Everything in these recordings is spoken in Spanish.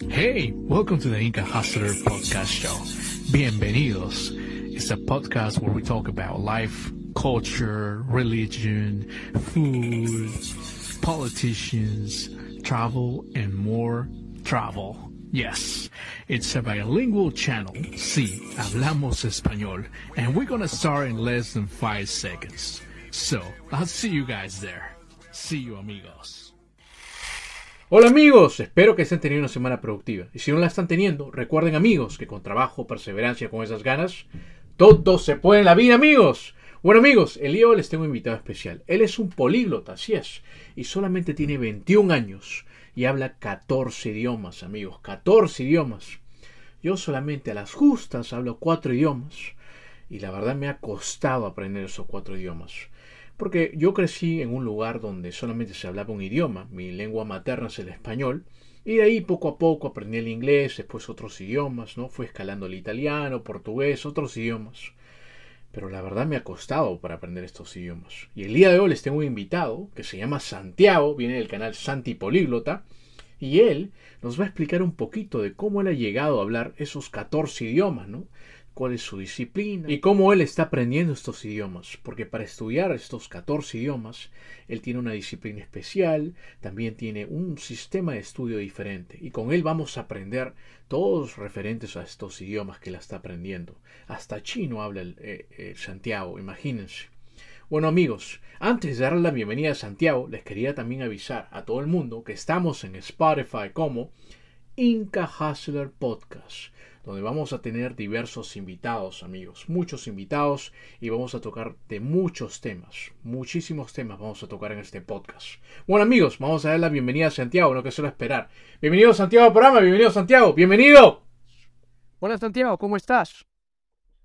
Hey, welcome to the Inca Hustler Podcast Show. Bienvenidos. It's a podcast where we talk about life, culture, religion, food, politicians, travel, and more travel. Yes, it's a bilingual channel. Sí, hablamos español. And we're gonna start in less than five seconds. So, I'll see you guys there. See you, amigos. Hola amigos, espero que estén teniendo una semana productiva. Y si no la están teniendo, recuerden amigos que con trabajo, perseverancia, con esas ganas, todo se puede en la vida amigos. Bueno amigos, el día de hoy les tengo un invitado especial. Él es un políglota, así es, y solamente tiene 21 años y habla 14 idiomas amigos, 14 idiomas. Yo solamente a las justas hablo 4 idiomas y la verdad me ha costado aprender esos 4 idiomas. Porque yo crecí en un lugar donde solamente se hablaba un idioma, mi lengua materna es el español, y de ahí poco a poco aprendí el inglés, después otros idiomas, ¿no? Fui escalando el italiano, portugués, otros idiomas. Pero la verdad me ha costado para aprender estos idiomas. Y el día de hoy les tengo un invitado que se llama Santiago, viene del canal Santi Políglota, y él nos va a explicar un poquito de cómo él ha llegado a hablar esos 14 idiomas, ¿no? Cuál es su disciplina y cómo él está aprendiendo estos idiomas, porque para estudiar estos 14 idiomas, él tiene una disciplina especial, también tiene un sistema de estudio diferente, y con él vamos a aprender todos referentes a estos idiomas que él está aprendiendo. Hasta chino habla el, eh, eh, Santiago, imagínense. Bueno amigos, antes de darle la bienvenida a Santiago, les quería también avisar a todo el mundo que estamos en Spotify como Inca Hustler Podcast donde vamos a tener diversos invitados, amigos, muchos invitados y vamos a tocar de muchos temas, muchísimos temas vamos a tocar en este podcast. Bueno, amigos, vamos a dar la bienvenida a Santiago, no que suelo esperar. Bienvenido Santiago al programa, bienvenido Santiago, bienvenido. Hola Santiago, ¿cómo estás?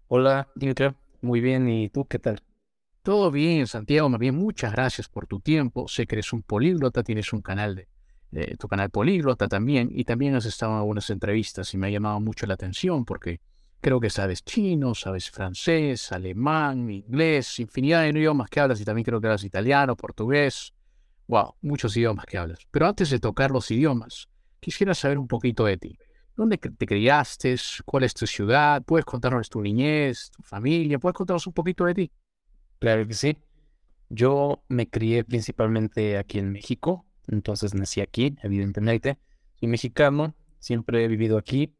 Hola, Dimitri, muy bien, ¿y tú qué tal? Todo bien, Santiago, más bien muchas gracias por tu tiempo. Sé que eres un políglota, tienes un canal de tu canal Políglota también, y también has estado en algunas entrevistas y me ha llamado mucho la atención porque creo que sabes chino, sabes francés, alemán, inglés, infinidad de idiomas que hablas y también creo que hablas italiano, portugués. Wow, muchos idiomas que hablas. Pero antes de tocar los idiomas, quisiera saber un poquito de ti. ¿Dónde te criaste? ¿Cuál es tu ciudad? ¿Puedes contarnos tu niñez, tu familia? ¿Puedes contarnos un poquito de ti? Claro que sí. Yo me crié principalmente aquí en México, entonces nací aquí, evidentemente. Soy mexicano, siempre he vivido aquí.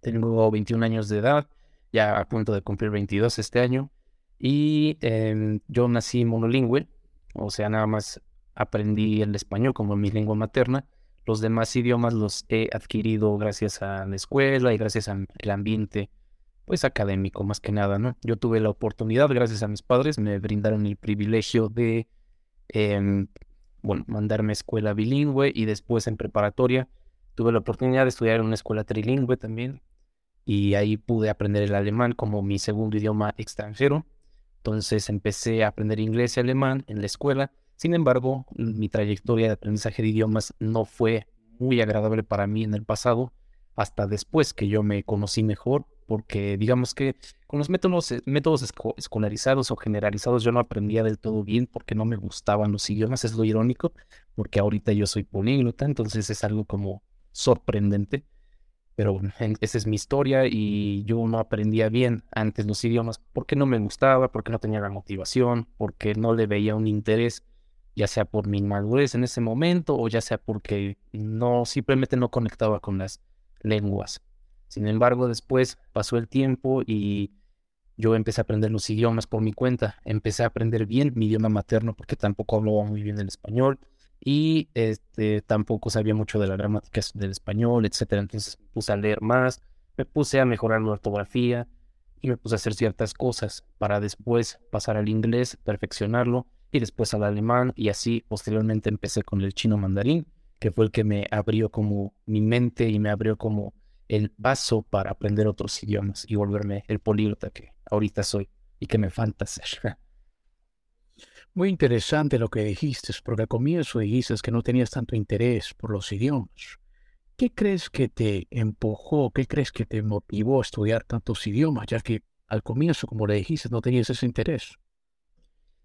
Tengo 21 años de edad, ya a punto de cumplir 22 este año. Y em, yo nací monolingüe, o sea, nada más aprendí el español como mi lengua materna. Los demás idiomas los he adquirido gracias a la escuela y gracias al ambiente, pues académico más que nada, ¿no? Yo tuve la oportunidad, gracias a mis padres, me brindaron el privilegio de em, bueno, mandarme a escuela bilingüe y después en preparatoria tuve la oportunidad de estudiar en una escuela trilingüe también y ahí pude aprender el alemán como mi segundo idioma extranjero. Entonces empecé a aprender inglés y alemán en la escuela. Sin embargo, mi trayectoria de aprendizaje de idiomas no fue muy agradable para mí en el pasado hasta después que yo me conocí mejor porque digamos que con los métodos, eh, métodos escolarizados o generalizados yo no aprendía del todo bien porque no me gustaban los idiomas, es lo irónico, porque ahorita yo soy políglota, entonces es algo como sorprendente. Pero bueno, esa es mi historia y yo no aprendía bien antes los idiomas porque no me gustaba, porque no tenía la motivación, porque no le veía un interés, ya sea por mi inmadurez en ese momento o ya sea porque no simplemente no conectaba con las lenguas. Sin embargo, después pasó el tiempo y yo empecé a aprender los idiomas por mi cuenta. Empecé a aprender bien mi idioma materno porque tampoco hablaba muy bien el español y este, tampoco sabía mucho de la gramática del español, etc. Entonces puse a leer más, me puse a mejorar la ortografía y me puse a hacer ciertas cosas para después pasar al inglés, perfeccionarlo y después al alemán y así posteriormente empecé con el chino mandarín, que fue el que me abrió como mi mente y me abrió como el paso para aprender otros idiomas y volverme el políglota que ahorita soy y que me falta ser. Muy interesante lo que dijiste, porque al comienzo dijiste que no tenías tanto interés por los idiomas. ¿Qué crees que te empujó, qué crees que te motivó a estudiar tantos idiomas, ya que al comienzo, como le dijiste, no tenías ese interés?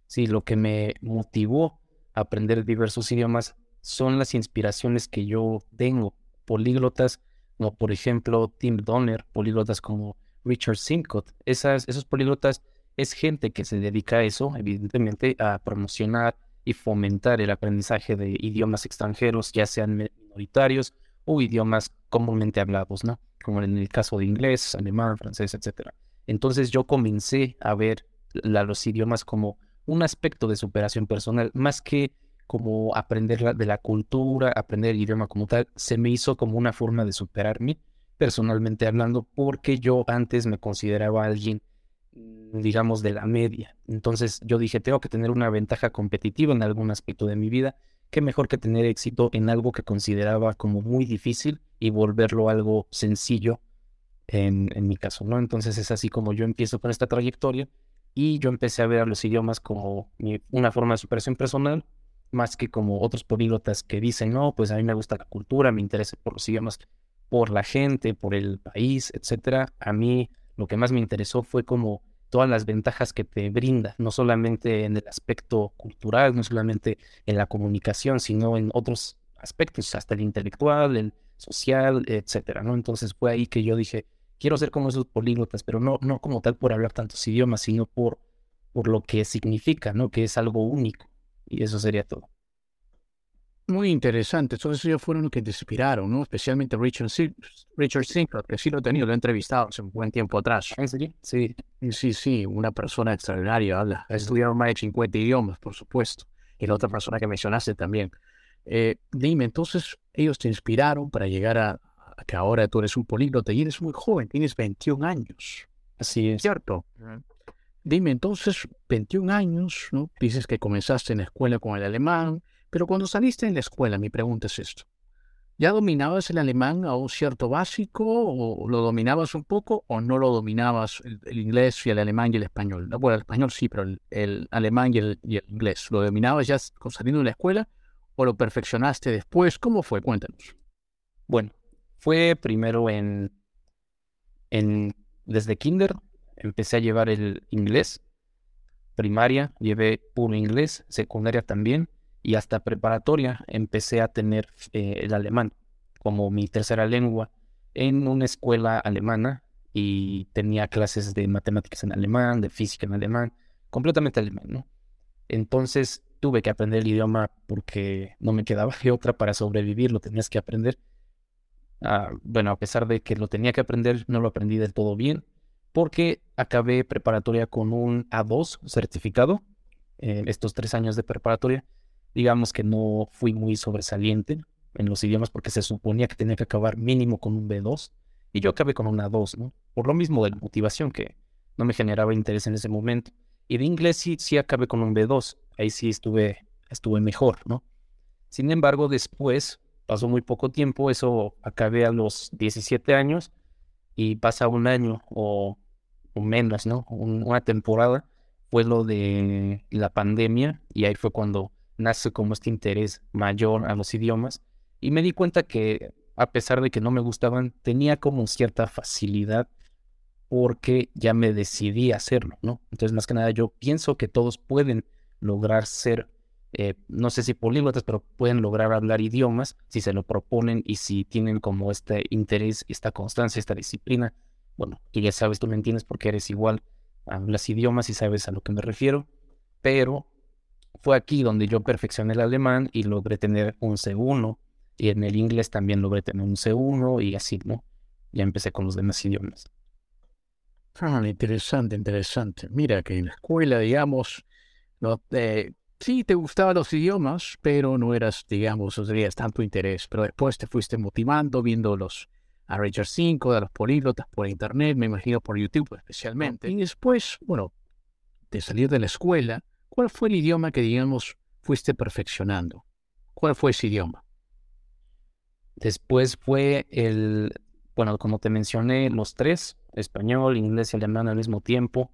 Sí, lo que me motivó a aprender diversos idiomas son las inspiraciones que yo tengo políglotas como por ejemplo Tim Donner, políglotas como Richard Simcott. Esas, esos políglotas es gente que se dedica a eso, evidentemente, a promocionar y fomentar el aprendizaje de idiomas extranjeros, ya sean minoritarios o idiomas comúnmente hablados, ¿no? Como en el caso de inglés, alemán, francés, etc. Entonces yo comencé a ver los idiomas como un aspecto de superación personal, más que como aprender de la cultura, aprender el idioma como tal, se me hizo como una forma de superarme personalmente hablando, porque yo antes me consideraba alguien, mm, digamos, de la media. Entonces yo dije, tengo que tener una ventaja competitiva en algún aspecto de mi vida, qué mejor que tener éxito en algo que consideraba como muy difícil y volverlo algo sencillo en, en mi caso, ¿no? Entonces es así como yo empiezo con esta trayectoria y yo empecé a ver los idiomas como una forma de superación personal, más que como otros políglotas que dicen, no, pues a mí me gusta la cultura, me interesa por los idiomas, por la gente, por el país, etcétera. A mí lo que más me interesó fue como todas las ventajas que te brinda, no solamente en el aspecto cultural, no solamente en la comunicación, sino en otros aspectos, hasta el intelectual, el social, etcétera, ¿no? Entonces fue ahí que yo dije, quiero ser como esos políglotas, pero no, no como tal por hablar tantos idiomas, sino por, por lo que significa, ¿no? Que es algo único. Y eso sería todo. Muy interesante. Todos ellos fueron los que te inspiraron, ¿no? Especialmente Richard, Richard Sinclair, que sí lo he tenido, lo he entrevistado hace un buen tiempo atrás. ¿En serio? Sí, sí, sí, una persona extraordinaria. Habla. Ha estudiado más de 50 idiomas, por supuesto. Y la otra persona que mencionaste también. Eh, dime, entonces, ellos te inspiraron para llegar a, que ahora tú eres un políglota y eres muy joven, tienes 21 años. Así es. ¿Cierto? Dime, entonces, 21 años, ¿no? Dices que comenzaste en la escuela con el alemán, pero cuando saliste en la escuela, mi pregunta es esto. ¿Ya dominabas el alemán a un cierto básico o lo dominabas un poco o no lo dominabas el, inglés y el alemán y el español? Bueno, el español sí, pero el, alemán y el, inglés. ¿Lo dominabas ya saliendo de la escuela o lo perfeccionaste después? ¿Cómo fue? Cuéntanos. Bueno, fue primero en desde kinder empecé a llevar el inglés. Primaria llevé puro inglés, secundaria también y hasta preparatoria empecé a tener eh, el alemán como mi tercera lengua en una escuela alemana y tenía clases de matemáticas en alemán, de física en alemán, completamente alemán, ¿no? Entonces tuve que aprender el idioma porque no me quedaba otra para sobrevivir, lo tenías que aprender. Ah, bueno, a pesar de que lo tenía que aprender, no lo aprendí del todo bien, porque acabé preparatoria con un A2 certificado, en estos tres años de preparatoria. Digamos que no fui muy sobresaliente en los idiomas porque se suponía que tenía que acabar mínimo con un B2 y yo acabé con un A2, ¿no? Por lo mismo de la motivación que no me generaba interés en ese momento. Y de inglés sí, sí acabé con un B2, ahí sí estuve, estuve mejor, ¿no? Sin embargo, después pasó muy poco tiempo, eso acabé a los 17 años y pasa un año o, menos, ¿no? una temporada fue lo de la pandemia y ahí fue cuando nace como este interés mayor a los idiomas y me di cuenta que a pesar de que no me gustaban, tenía como cierta facilidad porque ya me decidí a hacerlo, ¿no? Entonces, más que nada, yo pienso que todos pueden lograr ser eh, no sé si políglotas, pero pueden lograr hablar idiomas si se lo proponen y si tienen como este interés, esta constancia, esta disciplina. Bueno, tú ya sabes, tú me entiendes porque eres igual, hablas idiomas y sabes a lo que me refiero, pero fue aquí donde yo perfeccioné el alemán y logré tener un C1 y en el inglés también logré tener un C1 y así, ¿no? Ya empecé con los demás idiomas. Ah, interesante, interesante. Mira que en la escuela, digamos, no, eh, sí te gustaban los idiomas, pero no eras, digamos, no tenías tanto interés. Pero después te fuiste motivando viendo los a Richard 5, de los políglotas por internet, me imagino por YouTube especialmente. Y después, bueno, de salir de la escuela, ¿cuál fue el idioma que, digamos, fuiste perfeccionando? ¿Cuál fue ese idioma? Después fue el, bueno, como te mencioné, los tres, español, inglés y alemán al mismo tiempo.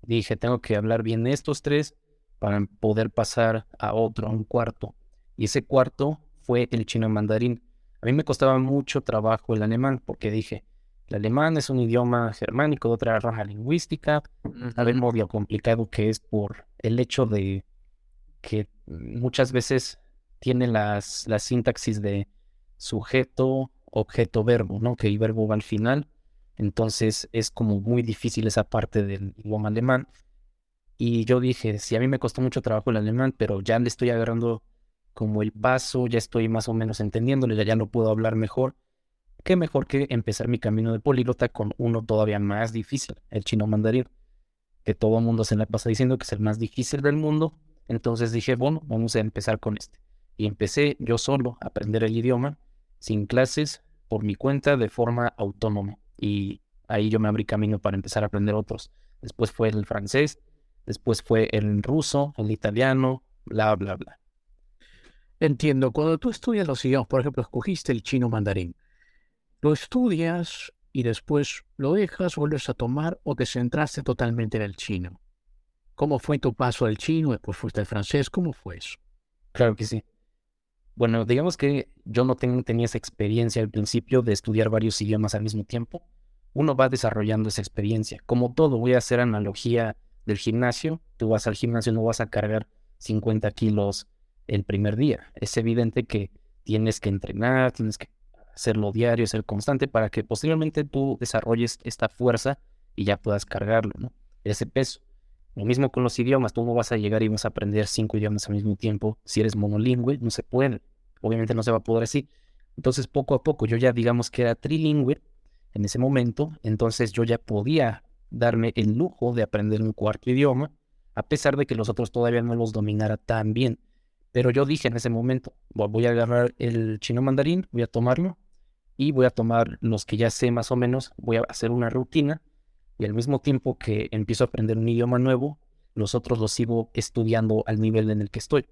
Dije, tengo que hablar bien estos tres para poder pasar a otro, a un cuarto. Y ese cuarto fue el chino mandarín. A mí me costaba mucho trabajo el alemán porque dije, el alemán es un idioma germánico de otra raja lingüística, a ver lo complicado que es por el hecho de que muchas veces tiene las, la sintaxis de sujeto, objeto verbo, ¿no? Que el verbo va al final. Entonces es como muy difícil esa parte del idioma alemán. Y yo dije, si a mí me costó mucho trabajo el alemán, pero ya le estoy agarrando como el paso, ya estoy más o menos entendiéndole, ya, ya lo puedo hablar mejor. Qué mejor que empezar mi camino de políglota con uno todavía más difícil, el chino mandarín, que todo el mundo se la pasa diciendo que es el más difícil del mundo. Entonces dije, bueno, vamos a empezar con este. Y empecé yo solo a aprender el idioma, sin clases, por mi cuenta, de forma autónoma. Y ahí yo me abrí camino para empezar a aprender otros. Después fue el francés, después fue el ruso, el italiano, bla, bla, bla. Entiendo, cuando tú estudias los idiomas, por ejemplo, escogiste el chino mandarín, lo estudias y después lo dejas, vuelves a tomar o te centraste totalmente en el chino. ¿Cómo fue tu paso al chino? Después fuiste al francés, ¿cómo fue eso? Claro que sí. Bueno, digamos que yo no tenía esa experiencia al principio de estudiar varios idiomas al mismo tiempo. Uno va desarrollando esa experiencia. Como todo, voy a hacer analogía del gimnasio. Tú vas al gimnasio, no vas a cargar 50 kilos el primer día. Es evidente que tienes que entrenar, tienes que hacerlo diario, ser constante para que posteriormente tú desarrolles esta fuerza y ya puedas cargarlo, ¿no? Ese peso. Lo mismo con los idiomas, tú no vas a llegar y vas a aprender cinco idiomas al mismo tiempo. Si eres monolingüe, no se puede. Obviamente no se va a poder así. Entonces, poco a poco, yo ya digamos que era trilingüe en ese momento, entonces yo ya podía darme el lujo de aprender un cuarto idioma, a pesar de que los otros todavía no los dominara tan bien. Pero yo dije en ese momento, voy a agarrar el chino mandarín, voy a tomarlo y voy a tomar los que ya sé más o menos, voy a hacer una rutina y al mismo tiempo que empiezo a aprender un idioma nuevo, los otros los sigo estudiando al nivel en el que estoy.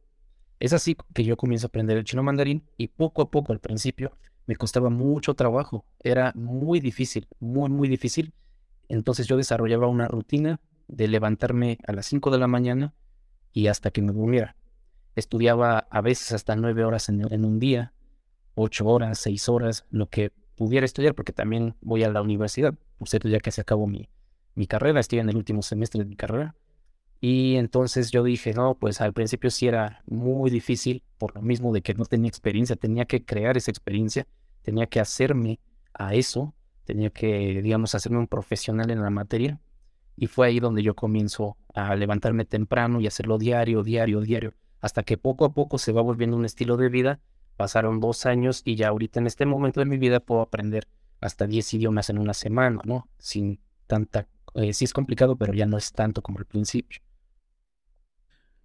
Es así que yo comienzo a aprender el chino mandarín y poco a poco al principio me costaba mucho trabajo, era muy difícil, muy, muy difícil. Entonces yo desarrollaba una rutina de levantarme a las 5 de la mañana y hasta que me durmiera. Estudiaba a veces hasta 9 horas en, un día, 8 horas, 6 horas, lo que pudiera estudiar, porque también voy a la universidad. Por cierto, ya que se acabó mi, mi carrera, estoy en el último semestre de mi carrera. Y entonces yo dije, no, pues al principio sí era muy difícil, por lo mismo de que no tenía experiencia, tenía que crear esa experiencia, tenía que hacerme a eso, tenía que, digamos, hacerme un profesional en la materia. Y fue ahí donde yo comienzo a levantarme temprano y hacerlo diario, diario, diario, hasta que poco a poco se va volviendo un estilo de vida. Pasaron dos años y ya ahorita en este momento de mi vida puedo aprender hasta 10 idiomas en una semana, ¿no? Sin tanta eh, sí es complicado, pero ya no es tanto como al principio.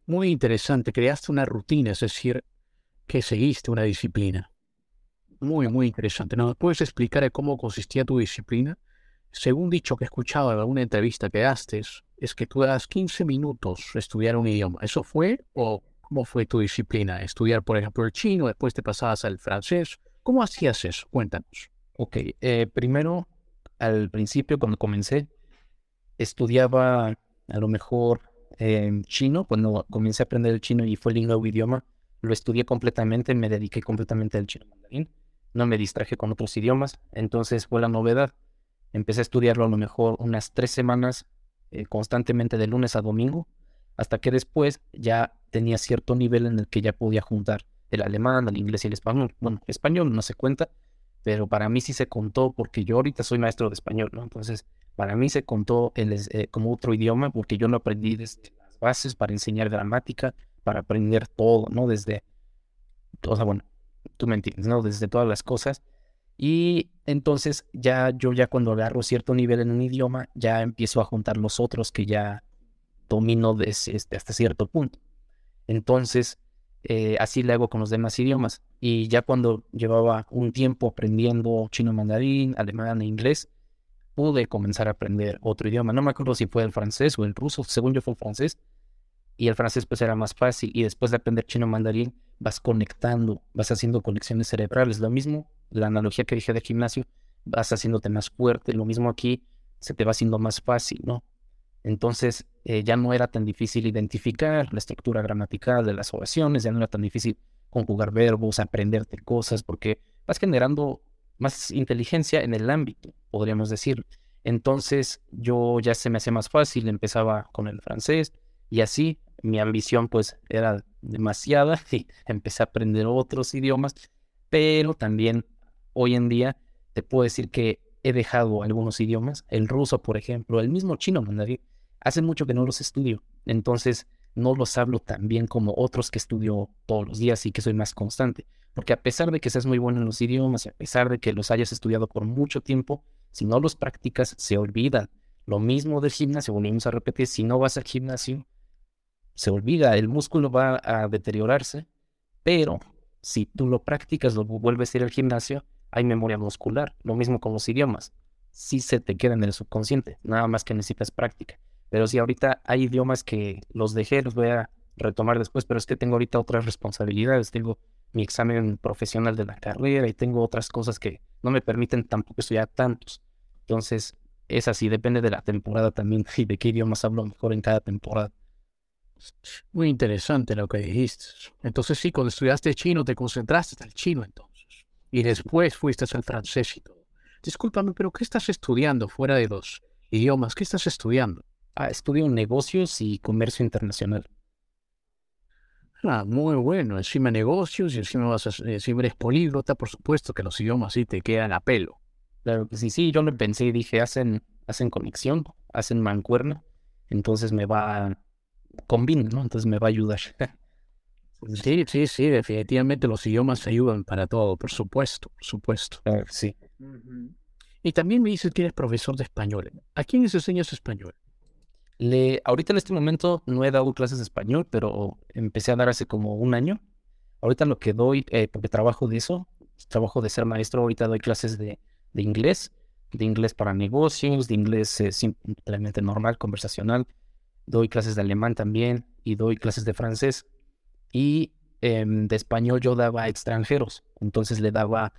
Muy interesante, creaste una rutina, es decir, que seguiste una disciplina. Muy, muy interesante. ¿No puedes explicar cómo consistía tu disciplina? Según dicho que he escuchado en alguna entrevista que haces, es que tú das 15 minutos estudiar un idioma. ¿Eso fue o cómo fue tu disciplina? Estudiar, por ejemplo, el chino, después te pasabas al francés. ¿Cómo hacías eso? Cuéntanos. Ok, eh, primero, al principio, cuando comencé, estudiaba a lo mejor en chino, cuando comencé a aprender el chino y fue el nuevo idioma, lo estudié completamente, me dediqué completamente al chino mandarín, no me distraje con otros idiomas, entonces fue la novedad. Empecé a estudiarlo a lo mejor unas tres semanas eh, constantemente de lunes a domingo, hasta que después ya tenía cierto nivel en el que ya podía juntar el alemán, el inglés y el español. Bueno, español no se cuenta, pero para mí sí se contó porque yo ahorita soy maestro de español, ¿no? Entonces para mí se contó el, eh, como otro idioma porque yo lo aprendí desde las bases para enseñar gramática, para aprender todo, ¿no? Desde, o sea, bueno, tú me entiendes, ¿no? Desde todas las cosas. Y entonces ya yo ya cuando agarro cierto nivel en un idioma, ya empiezo a juntar los otros que ya domino desde, este, hasta cierto punto. Entonces, eh, así le hago con los demás idiomas. Y ya cuando llevaba un tiempo aprendiendo chino mandarín, alemán e inglés, pude comenzar a aprender otro idioma. No me acuerdo si fue el francés o el ruso, según yo fue el francés. Y el francés pues era más fácil. Y después de aprender chino mandarín, vas conectando, vas haciendo conexiones cerebrales. Lo mismo, la analogía que dije de gimnasio, vas haciéndote más fuerte. Lo mismo aquí, se te va haciendo más fácil, ¿no? Entonces eh, ya no era tan difícil identificar la estructura gramatical de las oraciones, ya no era tan difícil conjugar verbos, aprenderte cosas, porque vas generando más inteligencia en el ámbito, podríamos decir. Entonces yo ya se me hacía más fácil, empezaba con el francés y así mi ambición pues era demasiada y empecé a aprender otros idiomas, pero también hoy en día te puedo decir que he dejado algunos idiomas, el ruso, por ejemplo, el mismo chino mandarín. Hace mucho que no los estudio, entonces no los hablo tan bien como otros que estudio todos los días y que soy más constante. Porque a pesar de que seas muy bueno en los idiomas y a pesar de que los hayas estudiado por mucho tiempo, si no los practicas, se olvidan. Lo mismo del gimnasio, volvemos a repetir, si no vas al gimnasio, se olvida, el músculo va a deteriorarse, pero si tú lo practicas, lo vuelves a ir al gimnasio, hay memoria muscular, lo mismo con los idiomas. Sí se te queda en el subconsciente, nada más que necesitas práctica. Pero si ahorita hay idiomas que los dejé, los voy a retomar después, pero es que tengo ahorita otras responsabilidades, tengo mi examen profesional de la carrera y tengo otras cosas que no me permiten tampoco estudiar tantos. Entonces, es así, depende de la temporada también y de qué idiomas hablo mejor en cada temporada. Muy interesante lo que dijiste. Entonces sí, cuando estudiaste chino te concentraste en el chino entonces. Y después fuiste al francés y todo. Discúlpame, pero ¿qué estás estudiando fuera de los idiomas? ¿Qué estás estudiando? Ah, estudio negocios y comercio internacional. Ah, muy bueno. Encima negocios y encima, vas a, encima eres políglota, por supuesto que los idiomas sí te quedan a pelo. Claro que sí, sí, yo lo pensé y dije, hacen, hacen conexión, hacen mancuerna, entonces me va, combina, ¿no? Entonces me va a ayudar. sí, sí, sí, definitivamente los idiomas ayudan para todo, por supuesto, por supuesto. sí. Y también me dices que eres profesor de español. ¿A quién les enseñas español? Le, ahorita en este momento no he dado clases de español, pero empecé a dar hace como un año. Ahorita lo que doy, eh, porque trabajo de eso, trabajo de ser maestro, ahorita doy clases de, de inglés, de inglés para negocios, de inglés eh, simplemente normal, conversacional. Doy clases de alemán también y doy clases de francés. Y em, de español yo daba a extranjeros. Entonces le daba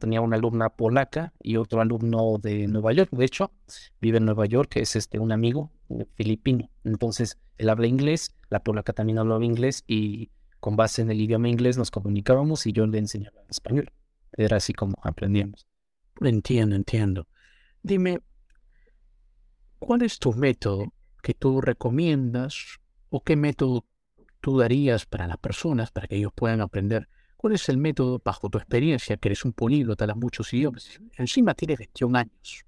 tenía una alumna polaca y otro alumno de Nueva York. De hecho, vive en Nueva York, que es este, un amigo filipino. Entonces, él habla inglés, la polaca también hablaba inglés y con base en el idioma inglés nos comunicábamos y yo le enseñaba español. Era así como aprendíamos. Entiendo, entiendo. Dime, ¿cuál es tu método que tú recomiendas o qué método tú darías para las personas para que ellos puedan aprender ¿Cuál es el método, bajo tu experiencia, que eres un políglota de muchos idiomas? Encima tienes 21 años,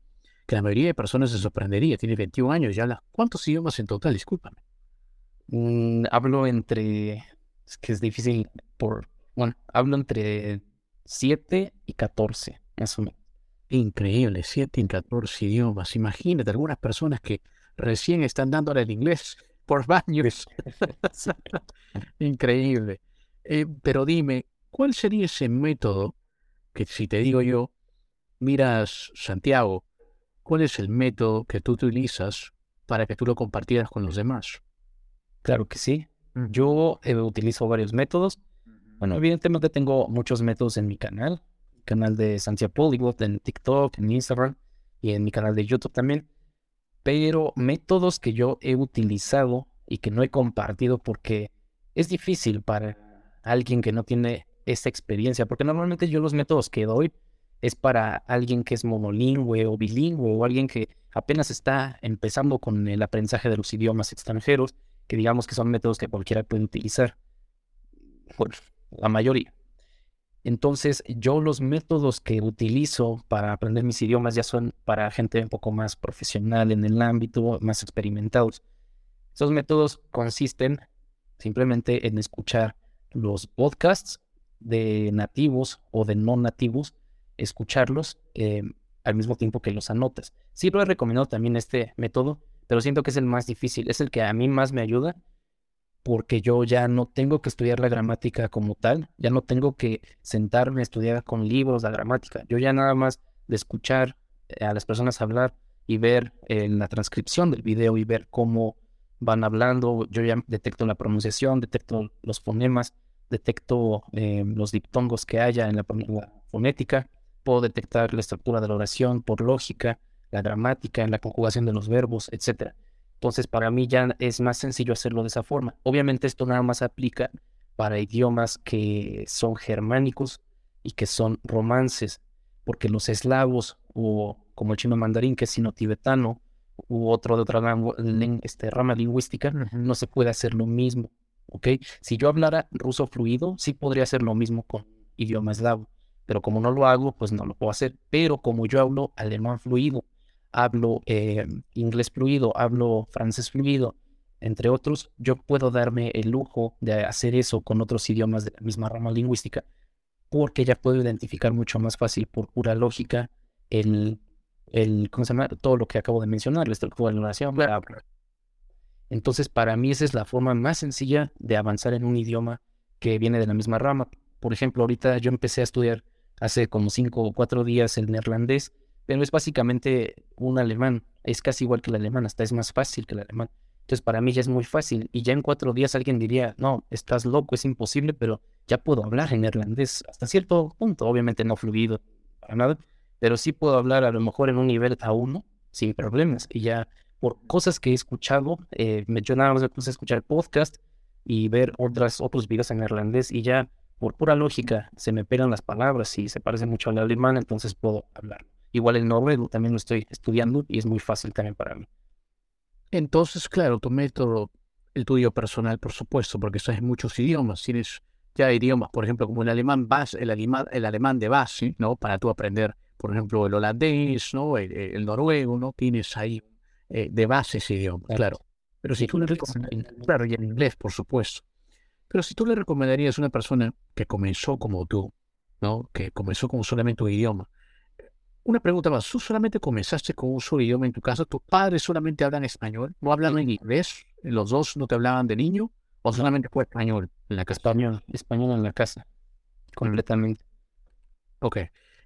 que la mayoría de personas se sorprendería. Tienes 21 años ya. La... ¿Cuántos idiomas en total? Discúlpame. Mm, hablo entre. Es que es difícil por. Bueno, hablo entre 7 y 14, más o menos. Increíble, 7 y 14 idiomas. Imagínate, algunas personas que recién están dándole el inglés por baños. Increíble. Eh, pero dime, ¿Cuál sería ese método que si te digo yo, miras Santiago, cuál es el método que tú utilizas para que tú lo compartieras con los demás? Claro que sí. Yo eh, utilizo varios métodos. Bueno, evidentemente tengo muchos métodos en mi canal, canal de Santiago Polyglot, en TikTok, en Instagram y en mi canal de YouTube también. Pero métodos que yo he utilizado y que no he compartido porque es difícil para alguien que no tiene esa experiencia, porque normalmente yo los métodos que doy es para alguien que es monolingüe o bilingüe o alguien que apenas está empezando con el aprendizaje de los idiomas extranjeros, que digamos que son métodos que cualquiera puede utilizar, bueno, la mayoría. Entonces, yo los métodos que utilizo para aprender mis idiomas ya son para gente un poco más profesional en el ámbito, más experimentados. Esos métodos consisten simplemente en escuchar los podcasts de nativos o de no nativos, escucharlos eh, al mismo tiempo que los anotas. Sí lo he recomendado también este método, pero siento que es el más difícil, es el que a mí más me ayuda porque yo ya no tengo que estudiar la gramática como tal, ya no tengo que sentarme a estudiar con libros la gramática, yo ya nada más de escuchar eh, a las personas hablar y ver eh, la transcripción del video y ver cómo van hablando, yo ya detecto la pronunciación, detecto los fonemas, detecto eh, los diptongos que haya en la, fonética, puedo detectar la estructura de la oración por lógica, la gramática, en la conjugación de los verbos, etc. Entonces, para mí ya es más sencillo hacerlo de esa forma. Obviamente esto nada más aplica para idiomas que son germánicos y que son romances, porque los eslavos o como el chino mandarín, que es sino-tibetano, u otro de otra este, rama lingüística, no se puede hacer lo mismo. Si yo hablara ruso fluido, sí podría hacer lo mismo con idioma eslavo, pero como no lo hago, pues no lo puedo hacer. Pero como yo hablo alemán fluido, hablo eh, inglés fluido, hablo francés fluido, entre otros, yo puedo darme el lujo de hacer eso con otros idiomas de la misma rama lingüística, porque ya puedo identificar mucho más fácil por pura lógica el, el ¿cómo se llama? Todo lo que acabo de mencionar, la estructura de la oración, Entonces, para mí esa es la forma más sencilla de avanzar en un idioma que viene de la misma rama. Por ejemplo, ahorita yo empecé a estudiar hace como cinco o cuatro días el neerlandés, pero es básicamente un alemán. Es casi igual que el alemán, hasta es más fácil que el alemán. Entonces para mí ya es muy fácil y ya en cuatro días alguien diría, no, estás loco, es imposible, pero ya puedo hablar en neerlandés hasta cierto punto, obviamente no fluido para nada, pero sí puedo hablar a lo mejor en un nivel A1 sin problemas y ya por cosas que he escuchado, eh, yo nada más me puse a escuchar podcast y ver otras, otros videos en neerlandés y ya por pura lógica se me pegan las palabras y se parece mucho al alemán, entonces puedo hablar. Igual el noruego también lo estoy estudiando y es muy fácil también para mí. Entonces, claro, tu método, el tuyo personal, por supuesto, porque sabes muchos idiomas. Tienes ya idiomas, por ejemplo, como el alemán base, el alemán, el alemán de base, ¿no? Para tú aprender, por ejemplo, el holandés, ¿no? El, noruego, ¿no? Tienes ahí eh, de base ese idioma, claro. Pero si tú le claro, y en inglés, por supuesto. Pero si tú le recomendarías a una persona que comenzó como tú, ¿no? Que comenzó con solamente un idioma, una pregunta más, ¿tú solamente comenzaste con un solo idioma en tu casa? ¿Tus padres solamente hablan español? ¿No hablan en inglés? ¿Los dos no te hablaban de niño? ¿O solamente fue español en la casa? Español, español en la casa, completamente. Ok,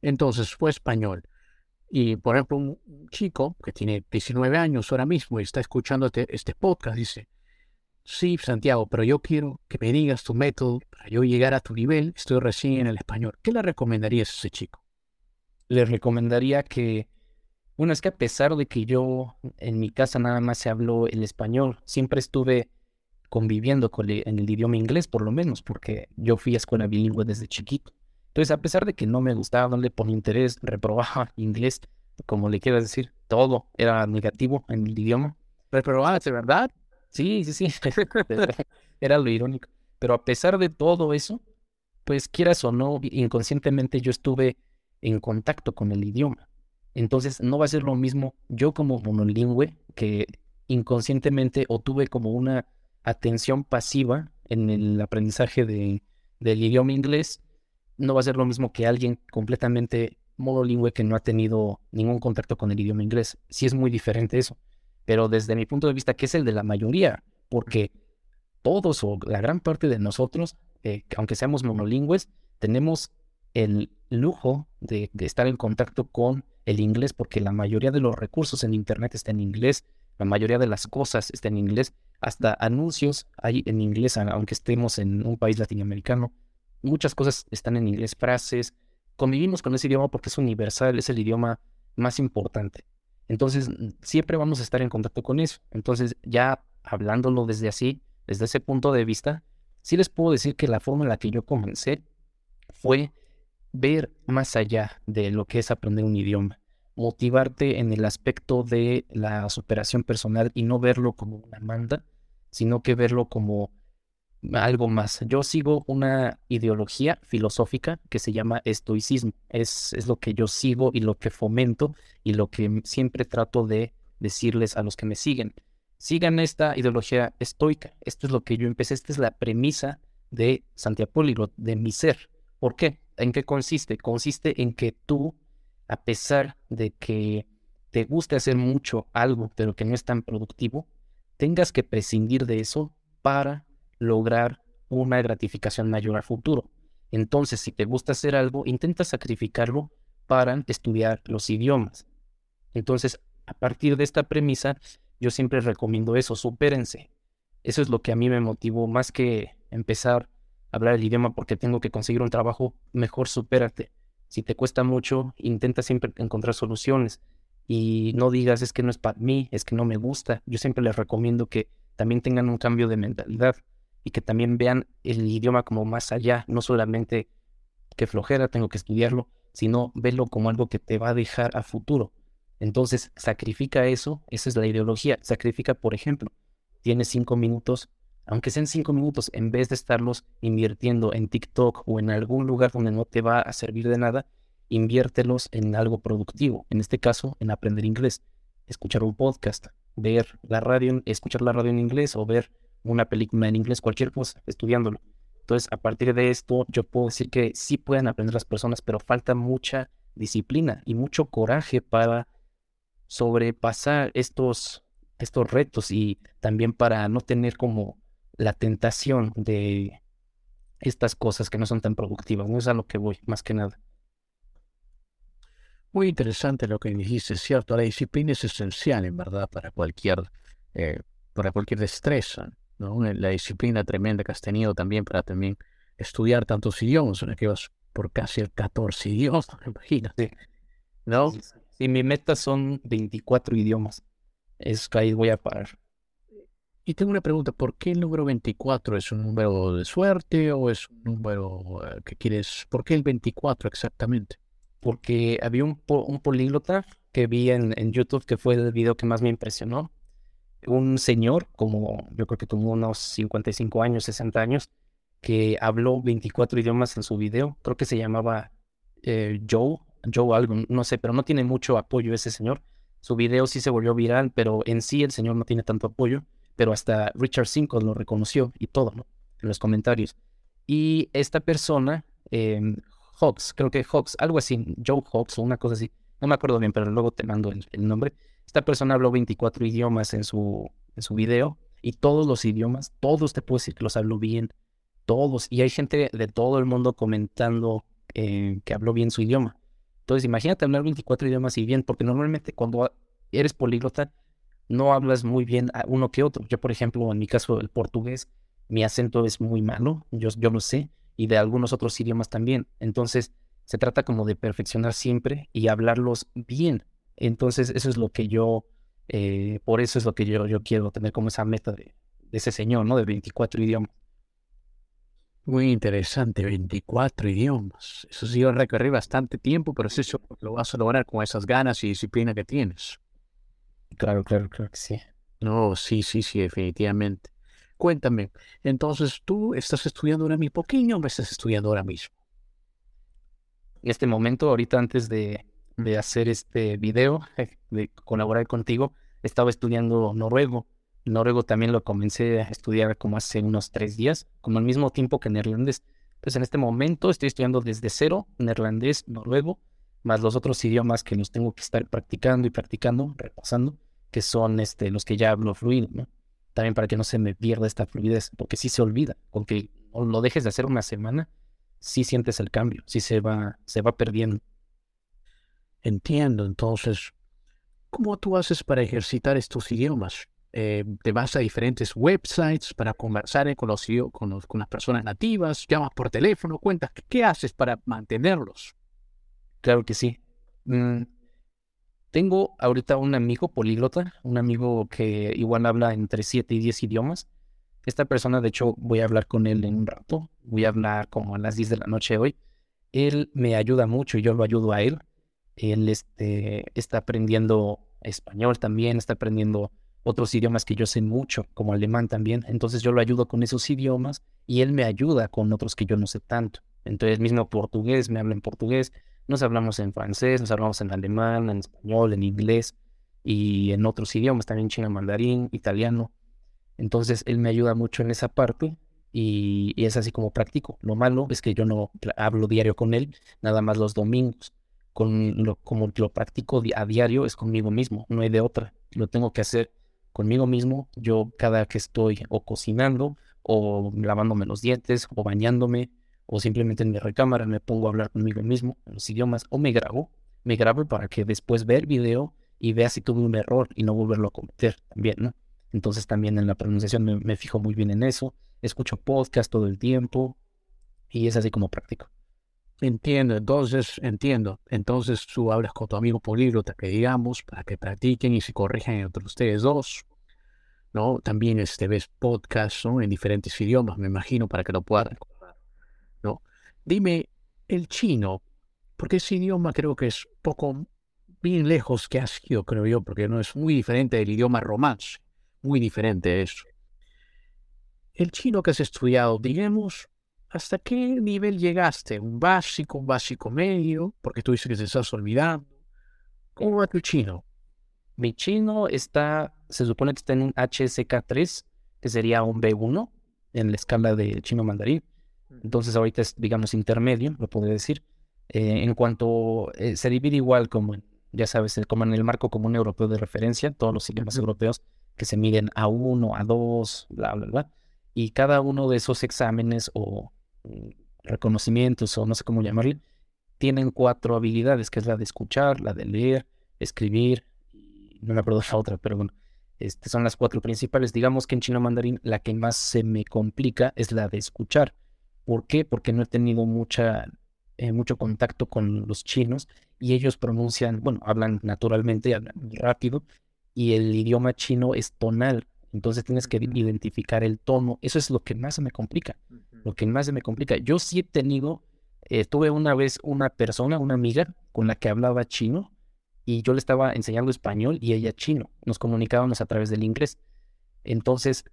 entonces fue español. Y por ejemplo, un chico que tiene 19 años ahora mismo y está escuchando este, este podcast dice, sí, Santiago, pero yo quiero que me digas tu método para yo llegar a tu nivel, estoy recién en el español. ¿Qué le recomendarías a ese chico? Les recomendaría que, bueno, es que a pesar de que yo en mi casa nada más se habló el español, siempre estuve conviviendo con en el idioma inglés, por lo menos, porque yo fui a escuela bilingüe desde chiquito. Entonces, a pesar de que no me gustaba, no le ponía interés, reprobaba inglés, como le quieras decir, todo era negativo en el idioma. ¿Reprobaste, verdad? Sí, sí, sí. era lo irónico. Pero a pesar de todo eso, pues quieras o no, inconscientemente yo estuve en contacto con el idioma. Entonces no va a ser lo mismo yo como monolingüe que inconscientemente o tuve como una atención pasiva en el aprendizaje de, del idioma inglés, no va a ser lo mismo que alguien completamente monolingüe que no ha tenido ningún contacto con el idioma inglés. Sí es muy diferente eso, pero desde mi punto de vista, que es el de la mayoría, porque todos o la gran parte de nosotros, eh, aunque seamos monolingües, tenemos el lujo de, estar en contacto con el inglés porque la mayoría de los recursos en Internet está en inglés, la mayoría de las cosas está en inglés, hasta anuncios hay en inglés, aunque estemos en un país latinoamericano. Muchas cosas están en inglés, frases. Convivimos con ese idioma porque es universal, es el idioma más importante. Entonces, siempre vamos a estar en contacto con eso. Entonces, ya hablándolo desde así, desde ese punto de vista, sí les puedo decir que la forma en la que yo comencé fue ver más allá de lo que es aprender un idioma, motivarte en el aspecto de la superación personal y no verlo como una manda, sino que verlo como algo más. Yo sigo una ideología filosófica que se llama estoicismo. Es, es lo que yo sigo y lo que fomento y lo que siempre trato de decirles a los que me siguen. Sigan esta ideología estoica. Esto es lo que yo empecé. Esta es la premisa de Santiago de mi ser. ¿Por qué? ¿En qué consiste? Consiste en que tú, a pesar de que te guste hacer mucho algo, pero que no es tan productivo, tengas que prescindir de eso para lograr una gratificación mayor al futuro. Entonces, si te gusta hacer algo, intenta sacrificarlo para estudiar los idiomas. Entonces, a partir de esta premisa, yo siempre recomiendo eso, supérense. Eso es lo que a mí me motivó más que empezar hablar el idioma porque tengo que conseguir un trabajo, mejor supérate. Si te cuesta mucho, intenta siempre encontrar soluciones y no digas es que no es para mí, es que no me gusta. Yo siempre les recomiendo que también tengan un cambio de mentalidad y que también vean el idioma como más allá, no solamente que flojera, tengo que estudiarlo, sino verlo como algo que te va a dejar a futuro. Entonces, sacrifica eso, esa es la ideología. Sacrifica, por ejemplo, tienes cinco minutos aunque sean cinco minutos, en vez de estarlos invirtiendo en TikTok o en algún lugar donde no te va a servir de nada, inviértelos en algo productivo. En este caso, en aprender inglés, escuchar un podcast, ver la radio, escuchar la radio en inglés o ver una película en inglés, cualquier cosa, estudiándolo. Entonces, a partir de esto, yo puedo decir que sí pueden aprender las personas, pero falta mucha disciplina y mucho coraje para sobrepasar estos, estos retos y también para no tener como la tentación de estas cosas que no son tan productivas. No es a lo que voy, más que nada. Muy interesante lo que dijiste, cierto. La disciplina es esencial, en verdad, para cualquier, eh, para cualquier destreza. ¿no? La disciplina tremenda que has tenido también para también estudiar tantos idiomas, en que vas por casi el 14 idiomas, imagínate. ¿No? Y mi meta son 24 idiomas. Es que ahí voy a parar. Y tengo una pregunta, ¿por qué el número 24 es un número de suerte o es un número eh, que quieres? ¿Por qué el 24 exactamente? Porque había un, un políglota que vi en, YouTube que fue el video que más me impresionó. Un señor, como yo creo que tuvo unos 55 años, 60 años, que habló 24 idiomas en su video. Creo que se llamaba eh, Joe, Joe algo, no sé, pero no tiene mucho apoyo ese señor. Su video sí se volvió viral, pero en sí el señor no tiene tanto apoyo pero hasta Richard Cinco lo reconoció y todo, ¿no? En los comentarios. Y esta persona, eh, Hawks, creo que Hawks, algo así, Joe Hawks o una cosa así, no me acuerdo bien, pero luego te mando el, nombre. Esta persona habló 24 idiomas en su, en su video y todos los idiomas, todos te puedo decir que los habló bien, todos. Y hay gente de todo el mundo comentando eh, que habló bien su idioma. Entonces, imagínate hablar 24 idiomas y bien, porque normalmente cuando eres políglota, no hablas muy bien a uno que otro. Yo, por ejemplo, en mi caso, el portugués, mi acento es muy malo, yo, yo lo sé, y de algunos otros idiomas también. Entonces, se trata como de perfeccionar siempre y hablarlos bien. Entonces, eso es lo que yo, eh, por eso es lo que yo, yo quiero tener como esa meta de, ese señor, ¿no? De 24 idiomas. Muy interesante, 24 idiomas. Eso sí, yo recorrí bastante tiempo, pero eso lo vas a lograr con esas ganas y disciplina que tienes. Claro, claro, claro que sí. No, sí, sí, sí, definitivamente. Cuéntame, entonces, ¿tú estás estudiando ahora mismo pequeño o estás estudiando ahora mismo? En este momento, ahorita antes de, de hacer este video, de colaborar contigo, estaba estudiando noruego. Noruego también lo comencé a estudiar como hace unos tres días, como al mismo tiempo que neerlandés. Entonces, en este momento estoy estudiando desde cero neerlandés, noruego, más los otros idiomas que los tengo que estar practicando y practicando, repasando que son este, los que ya hablo fluido, ¿no? También para que no se me pierda esta fluidez, porque si se olvida, con que lo dejes de hacer una semana, sí sientes el cambio, sí se va, se va perdiendo. Entiendo, entonces, ¿cómo tú haces para ejercitar estos idiomas? Eh, ¿Te vas a diferentes websites para conversar con, los, con, con las personas nativas? ¿Llamas por teléfono? ¿Cuentas? ¿Qué haces para mantenerlos? Claro que sí. Mm, tengo ahorita un amigo políglota, un amigo que igual habla entre 7 y 10 idiomas. Esta persona, de hecho, voy a hablar con él en un rato. Voy a hablar como a las 10 de la noche hoy. Él me ayuda mucho y yo lo ayudo a él. Él este, está aprendiendo español también, está aprendiendo otros idiomas que yo sé mucho, como alemán también. Entonces yo lo ayudo con esos idiomas y él me ayuda con otros que yo no sé tanto. Entonces mismo portugués, me habla en portugués, nos hablamos en francés, nos hablamos en alemán, en español, en inglés y en otros idiomas, también chino, mandarín, italiano. Entonces él me ayuda mucho en esa parte y, es así como practico. Lo malo es que yo no hablo diario con él, nada más los domingos. Con lo, como lo practico a diario es conmigo mismo, no hay de otra. Lo tengo que hacer conmigo mismo. Yo cada que estoy o cocinando o lavándome los dientes o bañándome o simplemente en mi recámara me pongo a hablar conmigo mismo en los idiomas o me grabo, me grabo para que después ver el video y vea si tuve un error y no volverlo a cometer también, ¿no? Entonces también en la pronunciación me, fijo muy bien en eso, escucho podcast todo el tiempo y es así como practico. Entiendo, entonces, entiendo. Entonces tú hablas con tu amigo políglota, que digamos, para que practiquen y se corrijan entre ustedes dos. ¿No? También este, ves podcasts ¿no? en diferentes idiomas, me imagino, para que lo puedan Dime, el chino, porque ese idioma creo que es poco, bien lejos que ha sido, creo yo, porque no es muy diferente del idioma romance, muy diferente eso. el chino que has estudiado, digamos, ¿hasta qué nivel llegaste? ¿Un básico, un básico medio? Porque tú dices que te estás olvidando. ¿Cómo va tu chino? Mi chino está, se supone que está en un HSK3, que sería un B1 en la escala de chino mandarín. Entonces ahorita es, digamos, intermedio, lo podría decir. Eh, en cuanto eh, se divide igual como, ya sabes, como en el marco común europeo de referencia, todos los idiomas europeos que se miden a uno, a dos, bla, bla, bla. Y cada uno de esos exámenes o mm, reconocimientos o no sé cómo llamarle, tienen cuatro habilidades, que es la de escuchar, la de leer, escribir, no me acuerdo la otra, pero bueno, este, son las cuatro principales. Digamos que en chino mandarín la que más se me complica es la de escuchar. ¿Por qué? Porque no he tenido mucha, eh, mucho contacto con los chinos y ellos pronuncian, bueno, hablan naturalmente, hablan rápido y el idioma chino es tonal. Entonces tienes que identificar el tono. Eso es lo que más se me complica. Lo que más se me complica. Yo sí he tenido, eh, tuve una vez una persona, una amiga con la que hablaba chino y yo le estaba enseñando español y ella chino. Nos comunicábamos a través del inglés. Entonces,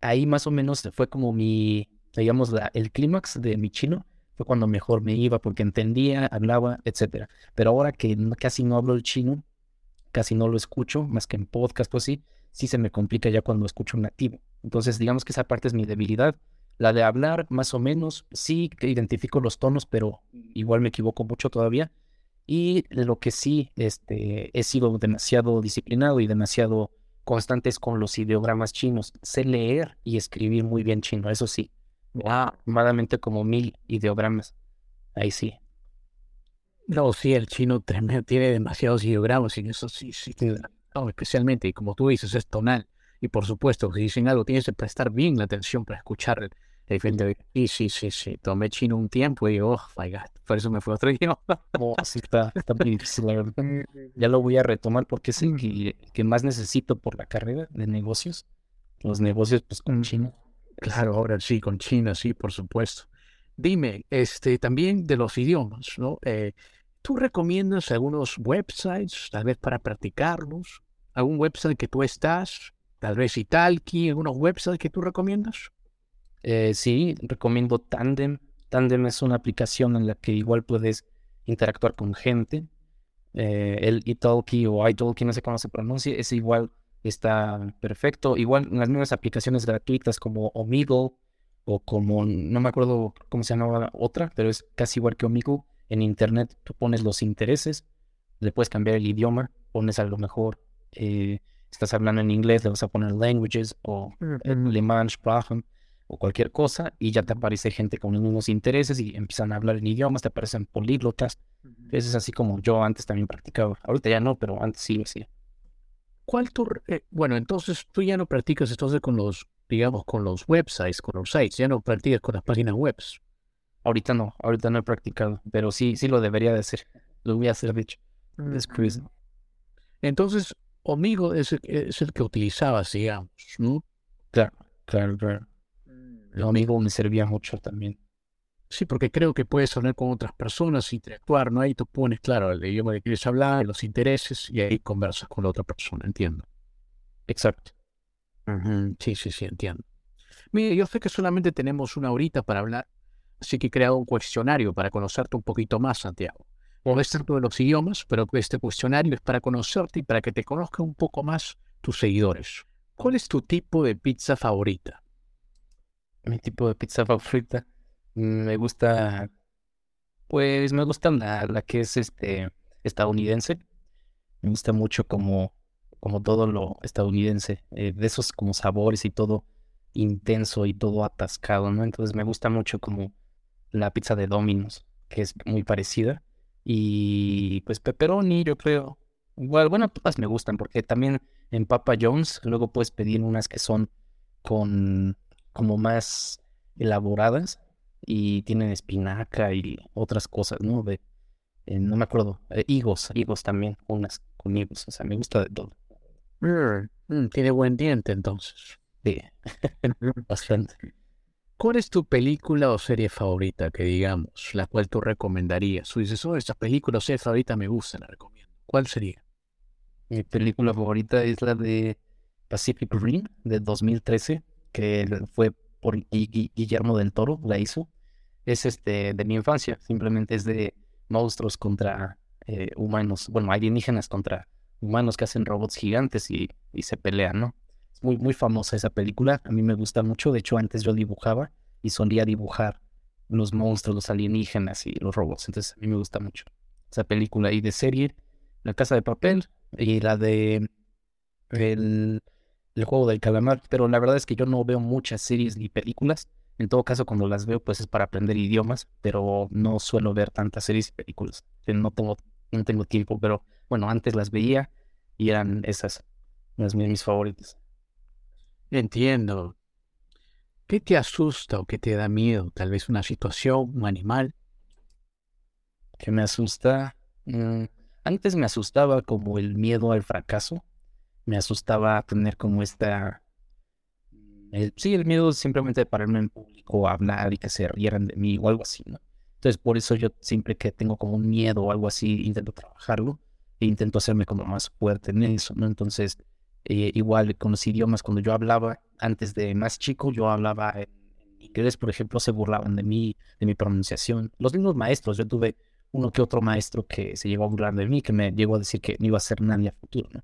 ahí más o menos fue como mi, digamos, el clímax de mi chino. Fue cuando mejor me iba porque entendía, hablaba, etc. Pero ahora que casi no hablo el chino, casi no lo escucho, más que en podcast o así, sí se me complica ya cuando escucho un nativo. Entonces, digamos que esa parte es mi debilidad. La de hablar, más o menos, sí que identifico los tonos, pero igual me equivoco mucho todavía. Y lo que sí este, he sido demasiado disciplinado y demasiado constante es con los ideogramas chinos. Sé leer y escribir muy bien chino, eso sí. Aproximadamente como mil ideogramas. Ahí sí. No, sí, el chino tiene demasiados ideogramas y eso sí, sí. especialmente, y como tú dices, es tonal. Y por supuesto, si dicen algo, tienes que prestar bien la atención para escuchar Sí, sí, sí, sí. Tomé chino un tiempo y, oh, my God, por eso me fue otro idioma. Oh, sí, está, está muy difícil, la verdad. Ya lo voy a retomar porque es el que, que, más necesito por la carrera de negocios. Los negocios, pues, con China. Claro, ahora sí, con China, sí, por supuesto. Dime, este, también de los idiomas, ¿no? Eh, ¿Tú recomiendas algunos websites, tal vez para practicarlos? ¿Algún website que tú estás? Tal vez Italki, algunos websites que tú recomiendas? Eh, sí, recomiendo Tandem. Tandem es una aplicación en la que igual puedes interactuar con gente. Eh, el Italki o Italki, no sé cómo se pronuncia, es igual, está perfecto. Igual en las mismas aplicaciones gratuitas como Omegle o como, no me acuerdo cómo se llama otra, pero es casi igual que Omegle. En internet tú pones los intereses, le puedes cambiar el idioma, pones a lo mejor, eh, estás hablando en inglés, le vas a poner languages o en alemán, Sprachen o cualquier cosa y ya te aparece gente con los mismos intereses y empiezan a hablar en idiomas, te aparecen políglotas. Eso es así como yo antes también practicaba. Ahorita ya no, pero antes sí lo hacía. ¿Cuál tu, eh, bueno, entonces tú ya no practicas entonces con los, digamos, con los websites, con los sites, ya no practicas con las páginas web. Ahorita no, ahorita no he practicado, pero sí, sí lo debería de hacer. Lo voy a hacer, de hecho. Entonces, Omigo es, es el que utilizabas, digamos, ¿no? Claro, claro, claro. Lo amigo me servía mucho también. Sí, porque creo que puedes hablar con otras personas, interactuar, ¿no? Ahí tú pones, claro, el idioma que quieres hablar, los intereses, y ahí conversas con la otra persona, entiendo. Exacto. Sí, sí, sí, entiendo. Mire, yo sé que solamente tenemos una horita para hablar, así que he creado un cuestionario para conocerte un poquito más, Santiago. Podés ser todos los idiomas, pero este cuestionario es para conocerte y para que te conozcan un poco más tus seguidores. ¿Cuál es tu tipo de pizza favorita? mi tipo de pizza favorita. Me gusta, pues me gusta la, la que es este estadounidense. Me gusta mucho como, como todo lo estadounidense, eh, de esos como sabores y todo intenso y todo atascado, ¿no? Entonces me gusta mucho como la pizza de Domino's, que es muy parecida. Y pues pepperoni, yo creo. Igual, bueno, todas me gustan, porque también en Papa John's luego puedes pedir unas que son con como más elaboradas y tienen espinaca y otras cosas, ¿no? De, eh, no me acuerdo, eh, higos, higos también, unas con higos, o sea, me gusta de todo. Mm, mm, tiene buen diente entonces. Sí, bastante. ¿Cuál es tu película o serie favorita, que digamos, la cual tú recomendarías? Tú dices, oh, esta película o serie favorita me gusta, la recomiendo. ¿Cuál sería? Mi película favorita es la de Pacific Rim, de 2013 que fue por Guillermo del Toro, la hizo, es este de mi infancia, simplemente es de monstruos contra eh, humanos, bueno, alienígenas contra humanos que hacen robots gigantes y, y se pelean, ¿no? Es muy, muy famosa esa película, a mí me gusta mucho, de hecho antes yo dibujaba y solía dibujar los monstruos, los alienígenas y los robots, entonces a mí me gusta mucho esa película y de serie, La Casa de Papel y la de el, el juego del calamar, pero la verdad es que yo no veo muchas series ni películas, en todo caso, cuando las veo, pues es para aprender idiomas, pero no suelo ver tantas series y películas. No tengo, no tengo tiempo, pero bueno, antes las veía y eran esas, las mis favoritas. Entiendo. ¿Qué te asusta o qué te da miedo? Tal vez una situación, un animal. ¿Qué me asusta? Mm, antes me asustaba como el miedo al fracaso. Me asustaba tener como esta sí, el miedo simplemente de pararme en público, hablar y que se rieran de mí o algo así, ¿no? Entonces, por eso yo siempre que tengo como un miedo o algo así, intento trabajarlo e intento hacerme como más fuerte en eso, ¿no? Entonces, eh, igual con los idiomas, cuando yo hablaba antes de más chico, yo hablaba en, inglés, por ejemplo, se burlaban de mí, de mi pronunciación. Los mismos maestros, yo tuve uno que otro maestro que se llegó a burlar de mí, que me llegó a decir que no iba a ser nadie a futuro, ¿no?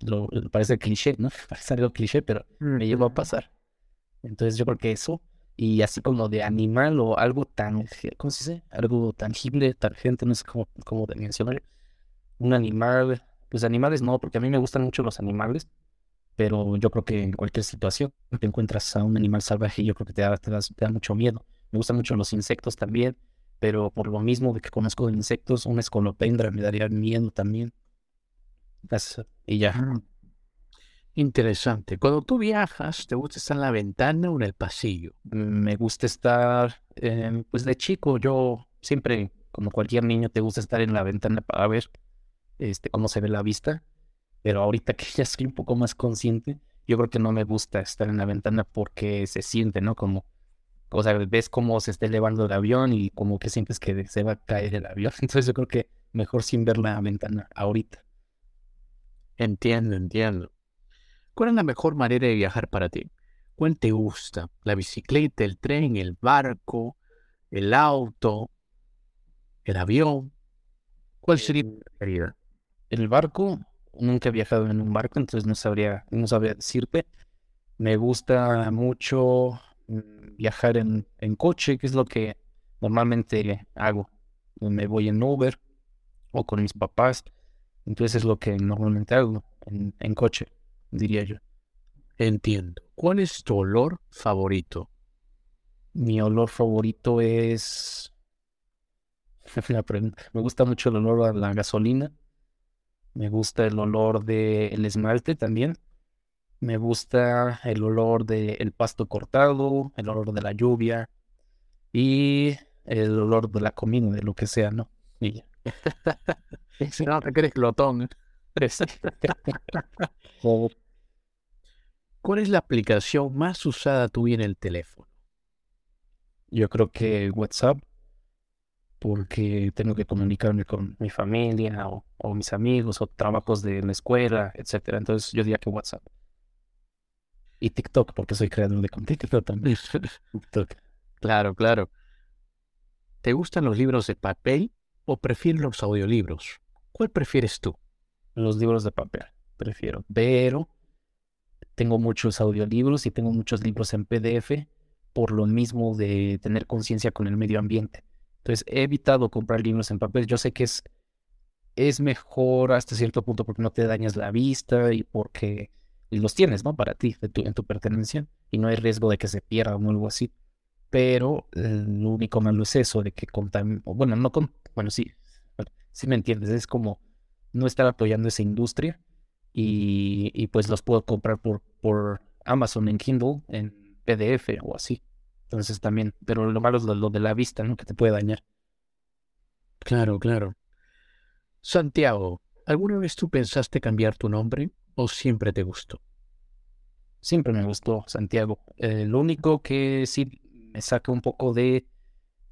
Lo, parece cliché, ¿no? Parece algo cliché, pero me llegó a pasar. Entonces yo creo que eso, y así como de animal o algo tan, ¿cómo se dice? Algo tangible, tangente, no sé cómo, cómo de mencionar. Un animal, pues animales no, porque a mí me gustan mucho los animales, pero yo creo que en cualquier situación te encuentras a un animal salvaje y yo creo que te da, te da, mucho miedo. Me gustan mucho los insectos también, pero por lo mismo de que conozco de insectos, una escolopendra me daría miedo también. Y ya. Mm. Interesante. Cuando tú viajas, ¿te gusta estar en la ventana o en el pasillo? Me gusta estar, em, pues de chico, yo siempre, como cualquier niño, te gusta estar en la ventana para ver este, cómo se ve la vista. Pero ahorita que ya estoy un poco más consciente, yo creo que no me gusta estar en la ventana porque se siente, ¿no? Como, o sea, ves cómo se está elevando el avión y como que sientes que se va a caer el avión. Entonces yo creo que mejor sin ver la ventana ahorita. Entiendo, entiendo. ¿Cuál es la mejor manera de viajar para ti? ¿Cuál te gusta? ¿La bicicleta, el tren, el barco, el auto, el avión? ¿Cuál sería tu preferida? El barco, nunca he viajado en un barco, entonces no sabría, no sabría decirte. Me gusta mucho mm, viajar en, en coche, que es lo que normalmente hago. Me voy en Uber o con mis papás entonces es lo que normalmente hago en, coche, diría yo. Entiendo. ¿Cuál es tu olor favorito? Mi olor favorito es... Me gusta mucho el olor a la gasolina. Me gusta el olor del esmalte también. Me gusta el olor del pasto cortado, el olor de la lluvia y el olor de la comida, de lo que sea, ¿no? Y si no, te crees glotón. ¿Cuál es la aplicación más usada tuya en el teléfono? Yo creo que WhatsApp, porque tengo que comunicarme con mi familia o, mis amigos o trabajos de la escuela, etcétera. Entonces yo diría que WhatsApp. Y TikTok, porque soy creador de contenido también. TikTok. Claro, claro. ¿Te gustan los libros de papel o prefieres los audiolibros? ¿Cuál prefieres tú? Los libros de papel, prefiero. Pero tengo muchos audiolibros y tengo muchos libros en PDF por lo mismo de tener conciencia con el medio ambiente. Entonces he evitado comprar libros en papel. Yo sé que es, es mejor hasta cierto punto porque no te dañas la vista y porque los tienes, ¿no? Para ti, en tu pertenencia. Y no hay riesgo de que se pierdan o algo así. Pero eh, lo único malo es eso, de que contamina. Bueno, no con, bueno, sí, si me entiendes, es como no estar apoyando esa industria y, pues los puedo comprar por, por Amazon en Kindle, en PDF o así. Entonces también, pero lo malo es lo, de la vista, ¿no? Que te puede dañar. Claro, claro. Santiago, ¿alguna vez tú pensaste cambiar tu nombre o siempre te gustó? Siempre me gustó Santiago. Eh, lo único que sí me saca un poco de,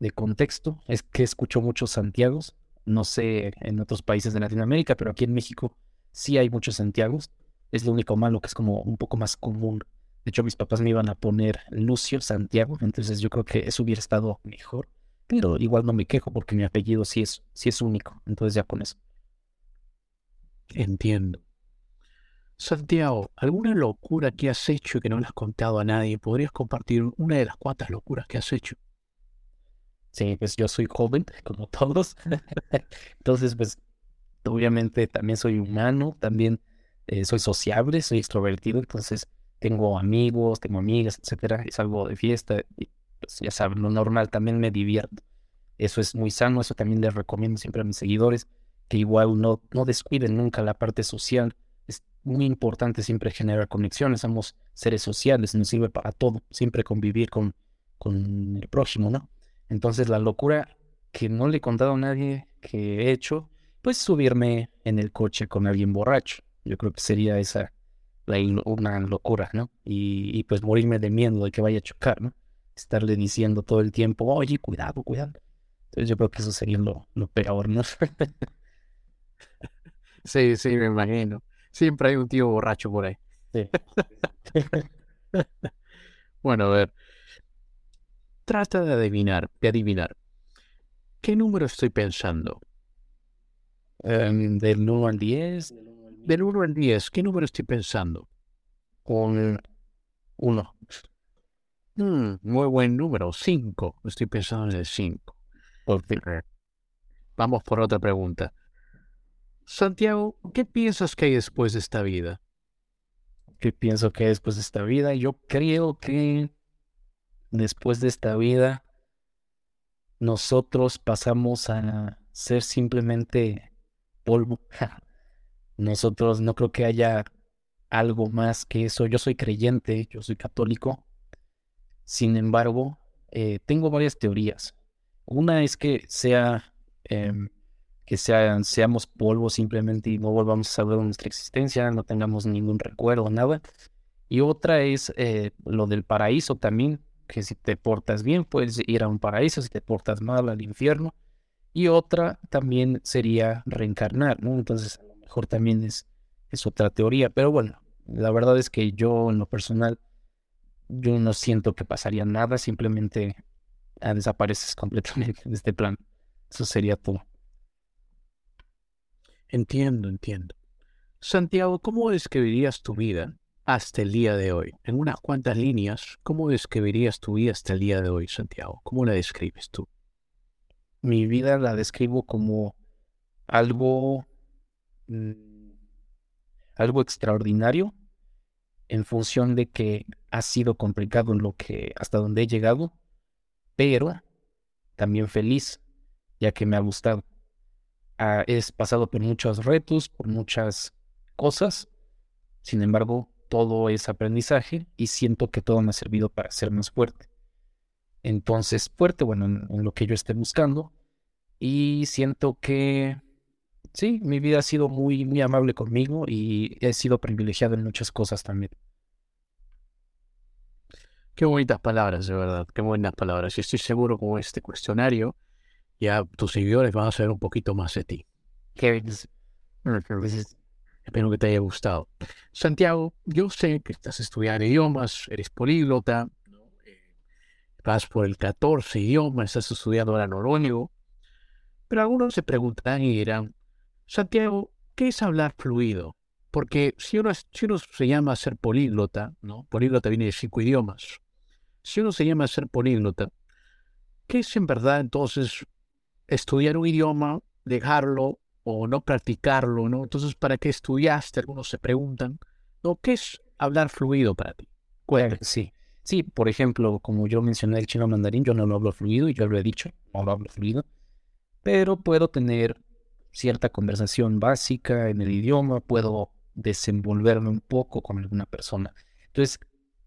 de contexto es que escucho muchos Santiagos no sé en otros países de Latinoamérica, pero aquí en México sí hay muchos Santiagos. Es lo único malo que es como un poco más común De hecho, mis papás me iban a poner Lucio Santiago, entonces yo creo que eso hubiera estado mejor. Pero igual no me quejo porque mi apellido sí es, sí es único. Entonces ya con eso. Entiendo. Santiago, ¿alguna locura que has hecho que no le has contado a nadie? ¿Podrías compartir una de las cuantas locuras que has hecho? Sí, pues yo soy joven, como todos. Entonces, pues, obviamente también soy humano, también eh, soy sociable, soy extrovertido, entonces tengo amigos, tengo amigas, etcétera, y salgo de fiesta, pues ya saben, lo normal, también me divierto. Eso es muy sano, eso también les recomiendo siempre a mis seguidores, que igual no, no descuiden nunca la parte social muy importante siempre generar conexiones, somos seres sociales, nos sirve para todo, siempre convivir con, con el próximo, ¿no? Entonces la locura que no le he contado a nadie que he hecho, pues subirme en el coche con alguien borracho. Yo creo que sería esa una locura, ¿no? Y, pues morirme de miedo de que vaya a chocar, ¿no? Estarle diciendo todo el tiempo, oye, cuidado, cuidado. Entonces yo creo que eso sería lo, lo peor, ¿no? sí, sí, me imagino. Siempre hay un tío borracho por ahí. Sí. bueno, a ver. Trata de adivinar, de adivinar. ¿Qué número estoy pensando? Em, del 1 al 10. Del 1 al 10, ¿qué número estoy pensando? Con 1. Hmm, muy buen número, 5. Estoy pensando en el 5. Vamos por otra pregunta. Santiago, ¿qué piensas que hay después de esta vida? ¿Qué pienso que hay después de esta vida? Yo creo que después de esta vida nosotros pasamos a ser simplemente polvo. Nosotros no creo que haya algo más que eso. Yo soy creyente, yo soy católico. Sin embargo, eh, tengo varias teorías. Una es que sea em, que sean, seamos polvo simplemente y no volvamos a saber de nuestra existencia, no tengamos ningún recuerdo, nada. Y otra es eh, lo del paraíso también, que si te portas bien puedes ir a un paraíso, si te portas mal al infierno. Y otra también sería reencarnar, ¿no? Entonces a lo mejor también es, es otra teoría, pero bueno, la verdad es que yo en lo personal, yo no siento que pasaría nada, simplemente ah, desapareces completamente de este plan. Eso sería todo. Entiendo, entiendo. Santiago, ¿cómo describirías tu vida hasta el día de hoy? En unas cuantas líneas, ¿cómo describirías tu vida hasta el día de hoy, Santiago? ¿Cómo la describes tú? Mi vida la describo como algo, mm, algo extraordinario en función de que ha sido complicado en lo que hasta donde he llegado, pero también feliz, ya que me ha gustado. Ah, es pasado por muchos retos, por muchas cosas. Sin embargo, todo es aprendizaje y siento que todo me ha servido para ser más fuerte. Entonces, fuerte, bueno, en, lo que yo esté buscando. Y siento que, sí, mi vida ha sido muy, muy amable conmigo y he sido privilegiado en muchas cosas también. Qué bonitas palabras, de verdad, qué buenas palabras. Y estoy seguro con este cuestionario ya tus seguidores van a saber un poquito más de ti. Espero que te haya gustado. Santiago, yo sé que estás estudiando idiomas, eres políglota, eh, vas por el 14 idioma, estás estudiando ahora noruego, pero algunos se preguntarán y dirán, Santiago, ¿qué es hablar fluido? Porque si uno, si uno se llama ser políglota, ¿no? Políglota viene de cinco idiomas. Si uno se llama ser políglota, ¿qué es en verdad entonces estudiar un idioma, dejarlo o no practicarlo, ¿no? Entonces, ¿para qué estudiaste? Algunos se preguntan, ¿no? ¿Qué es hablar fluido para ti? Sí, sí, por ejemplo, como yo mencioné el chino mandarín, yo no lo hablo fluido y yo lo he dicho, no lo hablo fluido, pero puedo tener cierta conversación básica en el idioma, puedo desenvolverme un poco con alguna persona. Entonces,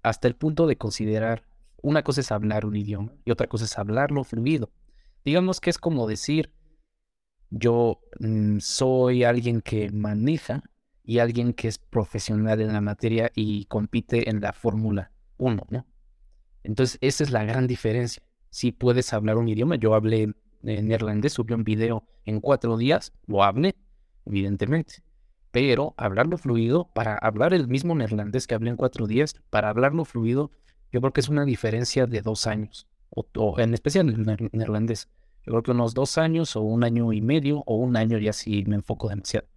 hasta el punto de considerar, una cosa es hablar un idioma y otra cosa es hablarlo fluido. Digamos que es como decir, yo mm, soy alguien que maneja y alguien que es profesional en la materia y compite en la Fórmula 1, ¿no? Entonces, esa es la gran diferencia. Si puedes hablar un idioma, yo hablé en neerlandés, subí un video en cuatro días, lo hablé, evidentemente. pero hablarlo fluido, para hablar el mismo neerlandés que hablé en cuatro días, para hablarlo fluido, yo creo que es una diferencia de dos años, o, en especial el neerlandés. Yo creo que unos dos años o un año y medio o un año ya si me enfoco demasiado.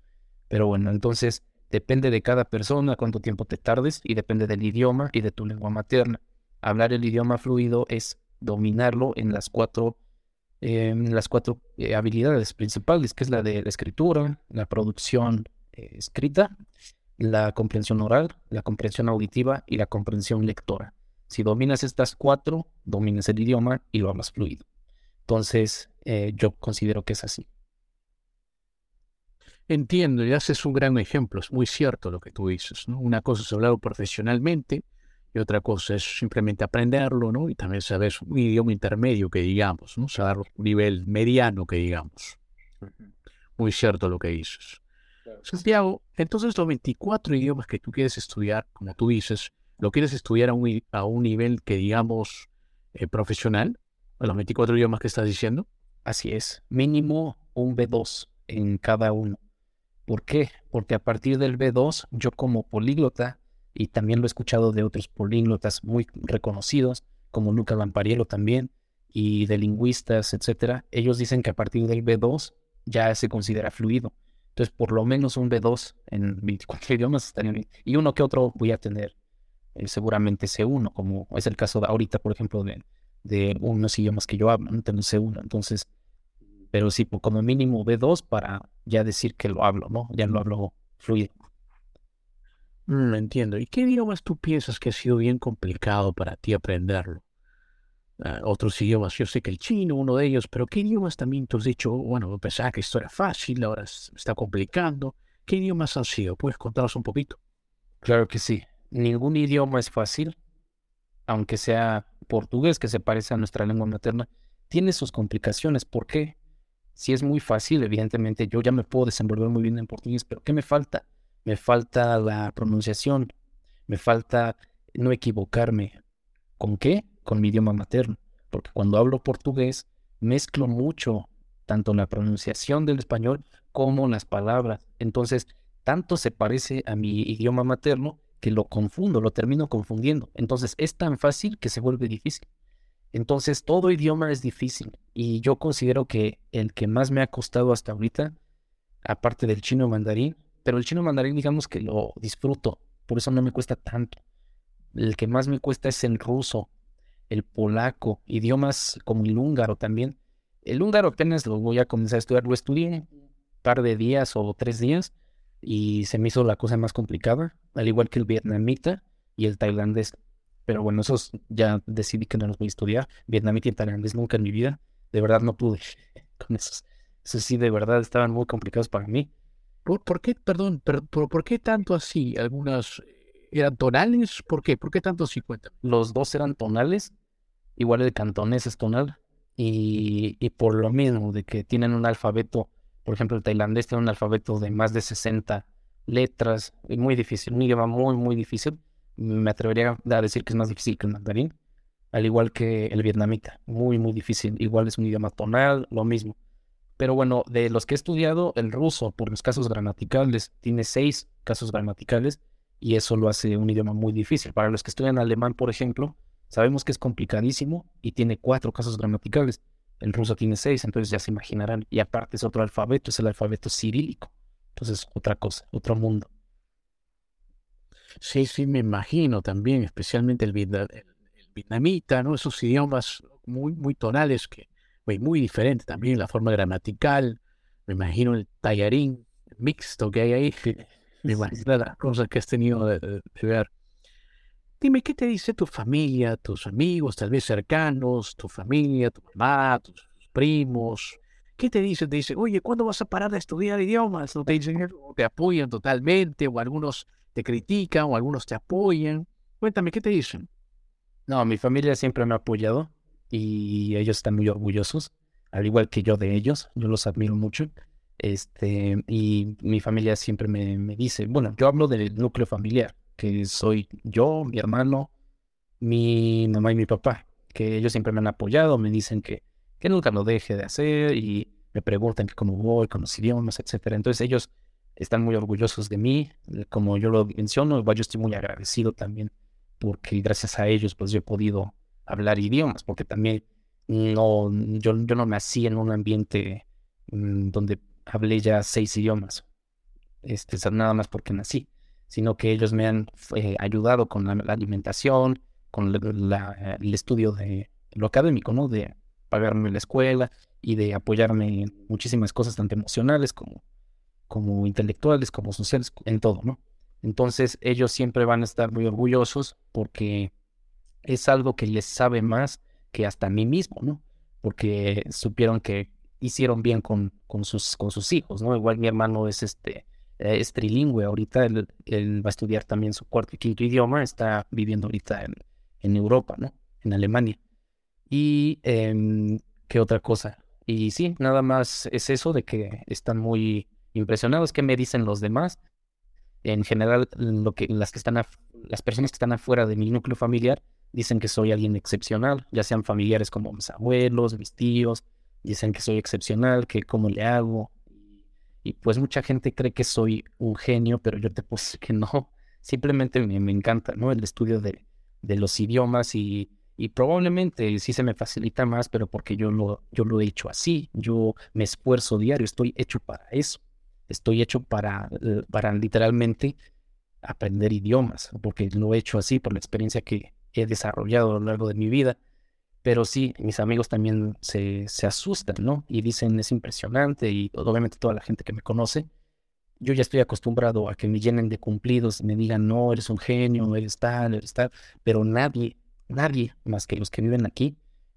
Pero bueno, entonces depende de cada persona cuánto tiempo te tardes y depende del idioma y de tu lengua materna. Hablar el idioma fluido es dominarlo en las cuatro, las cuatro eh, habilidades principales, que es la de la escritura, la producción eh, escrita, la comprensión oral, la comprensión auditiva y la comprensión lectora. Si dominas estas cuatro, dominas el idioma y lo hablas fluido. Entonces, eh, yo considero que es así. Entiendo, y haces un gran ejemplo, es muy cierto lo que tú dices, ¿no? Una cosa es hablarlo profesionalmente y otra cosa es simplemente aprenderlo, ¿no? Y también saber un idioma intermedio que digamos, ¿no? Saber un nivel mediano que digamos. Muy cierto lo que dices. Santiago, entonces los 24 idiomas que tú quieres estudiar, como tú dices, ¿lo quieres estudiar a un, a un nivel que digamos eh, profesional? ¿A los 24 idiomas que estás diciendo? Así es, mínimo un B2 en cada uno. ¿Por qué? Porque a partir del B2, yo como políglota, y también lo he escuchado de otros políglotas muy reconocidos, como Luca Lampariello también, y de lingüistas, etcétera, ellos dicen que a partir del B2 ya se considera fluido. Entonces, por lo menos un B2 en 24 idiomas estaría bien. Y uno que otro voy a tener eh, seguramente C1, como es el caso de ahorita, por ejemplo, de, de unos idiomas que yo hablo, no tengo C1. Entonces, pero sí, como mínimo B2 para ya decir que lo hablo, ¿no? Ya lo hablo fluido. Mm, entiendo. ¿Y qué idiomas tú piensas que ha sido bien complicado para ti aprenderlo? Ah, otros idiomas, yo sé que el chino, uno de ellos, pero ¿qué idiomas también tú has dicho, bueno, pensaba que esto era fácil, ahora se está complicando? ¿Qué idiomas han sido? ¿Puedes contarnos un poquito? Claro que sí. Ningún idioma es fácil, aunque sea portugués, que se parece a nuestra lengua materna, tiene sus complicaciones. ¿Por qué? Si es muy fácil, evidentemente yo ya me puedo desenvolver muy bien en portugués, pero ¿qué me falta? Me falta la pronunciación, me falta no equivocarme. ¿Con qué? con mi idioma materno, porque cuando hablo portugués mezclo mucho tanto la pronunciación del español como las palabras. Entonces, tanto se parece a mi idioma materno que lo confundo, lo termino confundiendo. Entonces, es tan fácil que se vuelve difícil. Entonces, todo idioma es difícil y yo considero que el que más me ha costado hasta ahorita, aparte del chino mandarín, pero el chino mandarín digamos que lo disfruto, por eso no me cuesta tanto. El que más me cuesta es el ruso, el polaco, idiomas como el húngaro también. El húngaro apenas lo voy a comenzar a estudiar, lo estudié un par de días o tres días y se me hizo la cosa más complicada, al igual que el vietnamita y el tailandés. Pero bueno, esos ya decidí que no los voy a estudiar. Vietnamita y tailandés nunca en mi vida. De verdad no pude con esos. Esos sí, de verdad estaban muy complicados para mí. ¿Por, qué, perdón, pero, por, qué tanto así? Algunas ¿Eran tonales? ¿Por qué? ¿Por qué tanto 50? Los dos eran tonales. Igual el cantonés es tonal. Y, y, por lo mismo, de que tienen un alfabeto, por ejemplo, el tailandés tiene un alfabeto de más de 60 letras, muy difícil, un idioma muy, muy difícil. Me atrevería a decir que es más difícil que el mandarín, al igual que el vietnamita, muy, muy difícil. Igual es un idioma tonal, lo mismo. Pero bueno, de los que he estudiado, el ruso, por los casos gramaticales, tiene seis casos gramaticales y eso lo hace un idioma muy difícil. Para los que estudian alemán, por ejemplo, sabemos que es complicadísimo y tiene cuatro casos gramaticales. El ruso tiene seis, entonces ya se imaginarán. Y aparte es otro alfabeto, es el alfabeto cirílico. Entonces, otra cosa, otro mundo. Sí, sí, me imagino también, especialmente el, vietnamita, ¿no? Esos idiomas muy, muy tonales, que muy, muy diferente también, la forma gramatical. Me imagino el tallarín mixto que hay ahí. Me imagino las cosas que has tenido de, ver. Dime, ¿qué te dice tu familia, tus amigos, tal vez cercanos, tu familia, tu mamá, tus primos? ¿Qué te dicen? Te dicen, oye, ¿cuándo vas a parar de estudiar idiomas? ¿No te dicen ¿O te apoyan totalmente? ¿O algunos te critican? ¿O algunos te apoyan? Cuéntame, ¿qué te dicen? No, mi familia siempre me ha apoyado y ellos están muy orgullosos, al igual que yo de ellos. Yo los admiro mucho. Este, y mi familia siempre me, me, dice, bueno, yo hablo del núcleo familiar, que soy yo, mi hermano, mi mamá y mi papá, que ellos siempre me han apoyado, me dicen que, que nunca lo deje de hacer y me preguntan cómo voy con los idiomas, etcétera. Entonces ellos están muy orgullosos de mí, como yo lo menciono, igual yo estoy muy agradecido también porque gracias a ellos pues yo he podido hablar idiomas, porque también no, yo, yo no nací en un ambiente mm, donde hablé ya seis idiomas, este, nada más porque nací, sino que ellos me han eh, ayudado con la, alimentación, con el estudio de lo académico, ¿no? De pagarme la escuela y de apoyarme en muchísimas cosas, tanto emocionales como, como intelectuales, como sociales, en todo, ¿no? Entonces ellos siempre van a estar muy orgullosos porque es algo que les sabe más que hasta a mí mismo, ¿no? Porque supieron que hicieron bien con, con, sus, con sus hijos, ¿no? Igual mi hermano es este es trilingüe ahorita, él, va a estudiar también su cuarto y quinto idioma, está viviendo ahorita en, en Europa, ¿no? En Alemania. Y em, qué otra cosa. Y sí, nada más es eso de que están muy impresionados. ¿Qué me dicen los demás? En general, lo que, las, que están las personas que están afuera de mi núcleo familiar dicen que soy alguien excepcional, ya sean familiares como mis abuelos, mis tíos, dicen que soy excepcional, que cómo le hago. Y pues mucha gente cree que soy un genio, pero yo te decir que no. Simplemente me, me encanta, ¿no? El estudio de, de los idiomas y, y, probablemente sí se me facilita más, pero porque yo lo, yo lo he hecho así. Yo me esfuerzo diario, estoy hecho para eso. Estoy hecho para, eh, para literalmente aprender idiomas, porque lo he hecho así por la experiencia que, he desarrollado a lo largo de mi vida. Pero sí, mis amigos también se, se asustan, ¿no? Y dicen, es impresionante, y obviamente toda la gente que me conoce, yo ya estoy acostumbrado a que me llenen de cumplidos, me digan, no, eres un genio, eres tal, eres tal, pero nadie, nadie más que los que viven aquí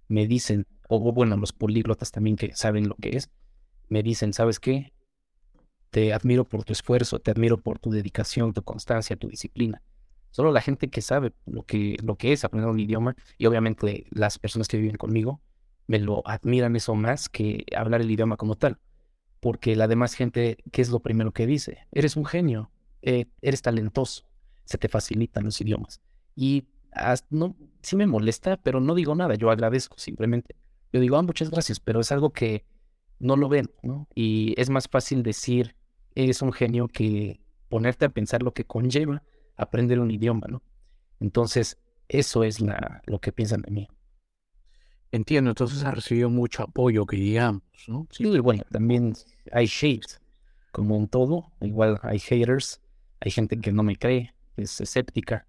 me dicen, o bueno, los políglotas también que saben lo que es, me dicen, ¿sabes qué? Te admiro por tu esfuerzo, te admiro por tu dedicación, tu constancia, tu disciplina. Solo la gente que sabe lo que, lo que es aprender un idioma y obviamente las personas que viven conmigo me lo admiran eso más que hablar el idioma como tal. Porque la demás gente, ¿qué es lo primero que dice? Eres un genio, eh, eres talentoso, se te facilitan los idiomas. Y no, sí me molesta, pero no digo nada, yo agradezco simplemente. Yo digo, ah, muchas gracias, pero es algo que no lo ven, ¿no? Y es más fácil decir, eres un genio que ponerte a pensar lo que conlleva aprender un idioma, ¿no? Entonces, eso es la, lo que piensan de mí. Entiendo, entonces ha recibido mucho apoyo, que digamos, ¿no? Sí, y bueno, también hay shades, como un todo, igual hay haters, hay gente que no me cree, es escéptica,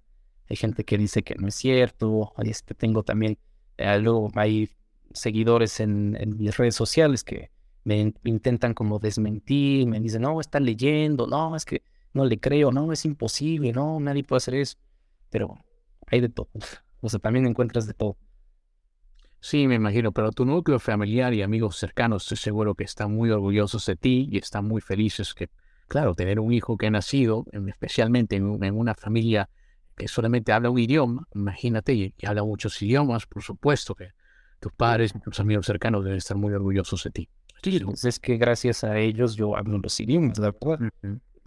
hay gente que dice que no es cierto, este, tengo también, eh, luego hay seguidores en, en, mis redes sociales que me intentan como desmentir, me dicen, no, está leyendo, no, es que no le creo, no, es imposible, no, nadie puede hacer eso. Pero hay de todo. O sea, también encuentras de todo. Sí, me imagino, pero tu núcleo familiar y amigos cercanos estoy seguro que están muy orgullosos de ti y están muy felices que, claro, tener un hijo que ha nacido, especialmente en, una familia que solamente habla un idioma, imagínate, y, habla muchos idiomas, por supuesto que tus padres y tus amigos cercanos deben estar muy orgullosos de ti. Sí, es que gracias a ellos yo hablo los idiomas, ¿de acuerdo?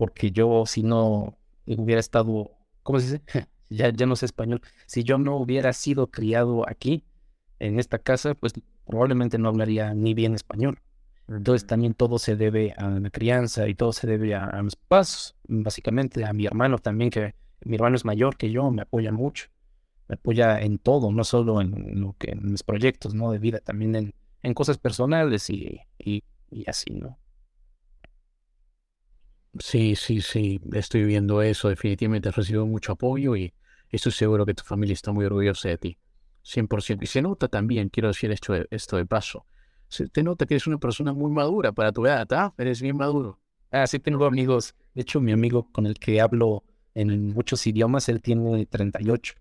Porque yo si no hubiera estado, ¿cómo se dice? ya, ya no sé español, si yo no hubiera sido criado aquí, en esta casa, pues probablemente no hablaría ni bien español. Entonces también todo se debe a la crianza y todo se debe a, mis pasos, básicamente a mi hermano también, que mi hermano es mayor que yo, me apoya mucho, me apoya en todo, no solo en lo que en mis proyectos, ¿no? De vida, también en, en cosas personales y, y, y así, ¿no? Sí, sí, sí, estoy viendo eso. Definitivamente has recibido mucho apoyo y estoy seguro que tu familia está muy orgullosa de ti. 100%. Y se nota también, quiero decir esto de, esto de paso, se te nota que eres una persona muy madura para tu edad, ¿ah? Eres bien maduro. Ah, sí, tengo amigos. De hecho, mi amigo con el que hablo en muchos idiomas, él tiene 38.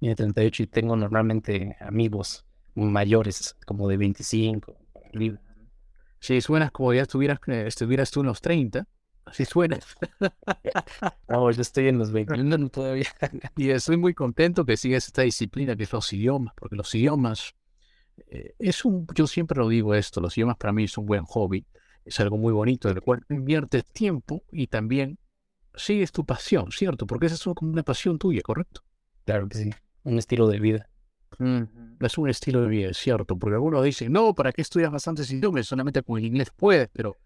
Tiene 38 y tengo normalmente amigos mayores, como de 25. Sí, suenas como ya estuvieras, eh, estuvieras tú en los 30. Así suena. no, yo estoy en los 21 todavía. y estoy muy contento que sigas esta disciplina que es los idiomas, porque los idiomas eh, es un, yo siempre lo digo esto, los idiomas para mí es un buen hobby, es algo muy bonito, del cual inviertes tiempo y también sigues tu pasión, ¿cierto? Porque esa es como una pasión tuya, ¿correcto? Claro que sí, un estilo de vida. Es un estilo de vida, es cierto, porque algunos dicen, no, ¿para qué estudias bastantes idiomas? Solamente con el inglés puedes, pero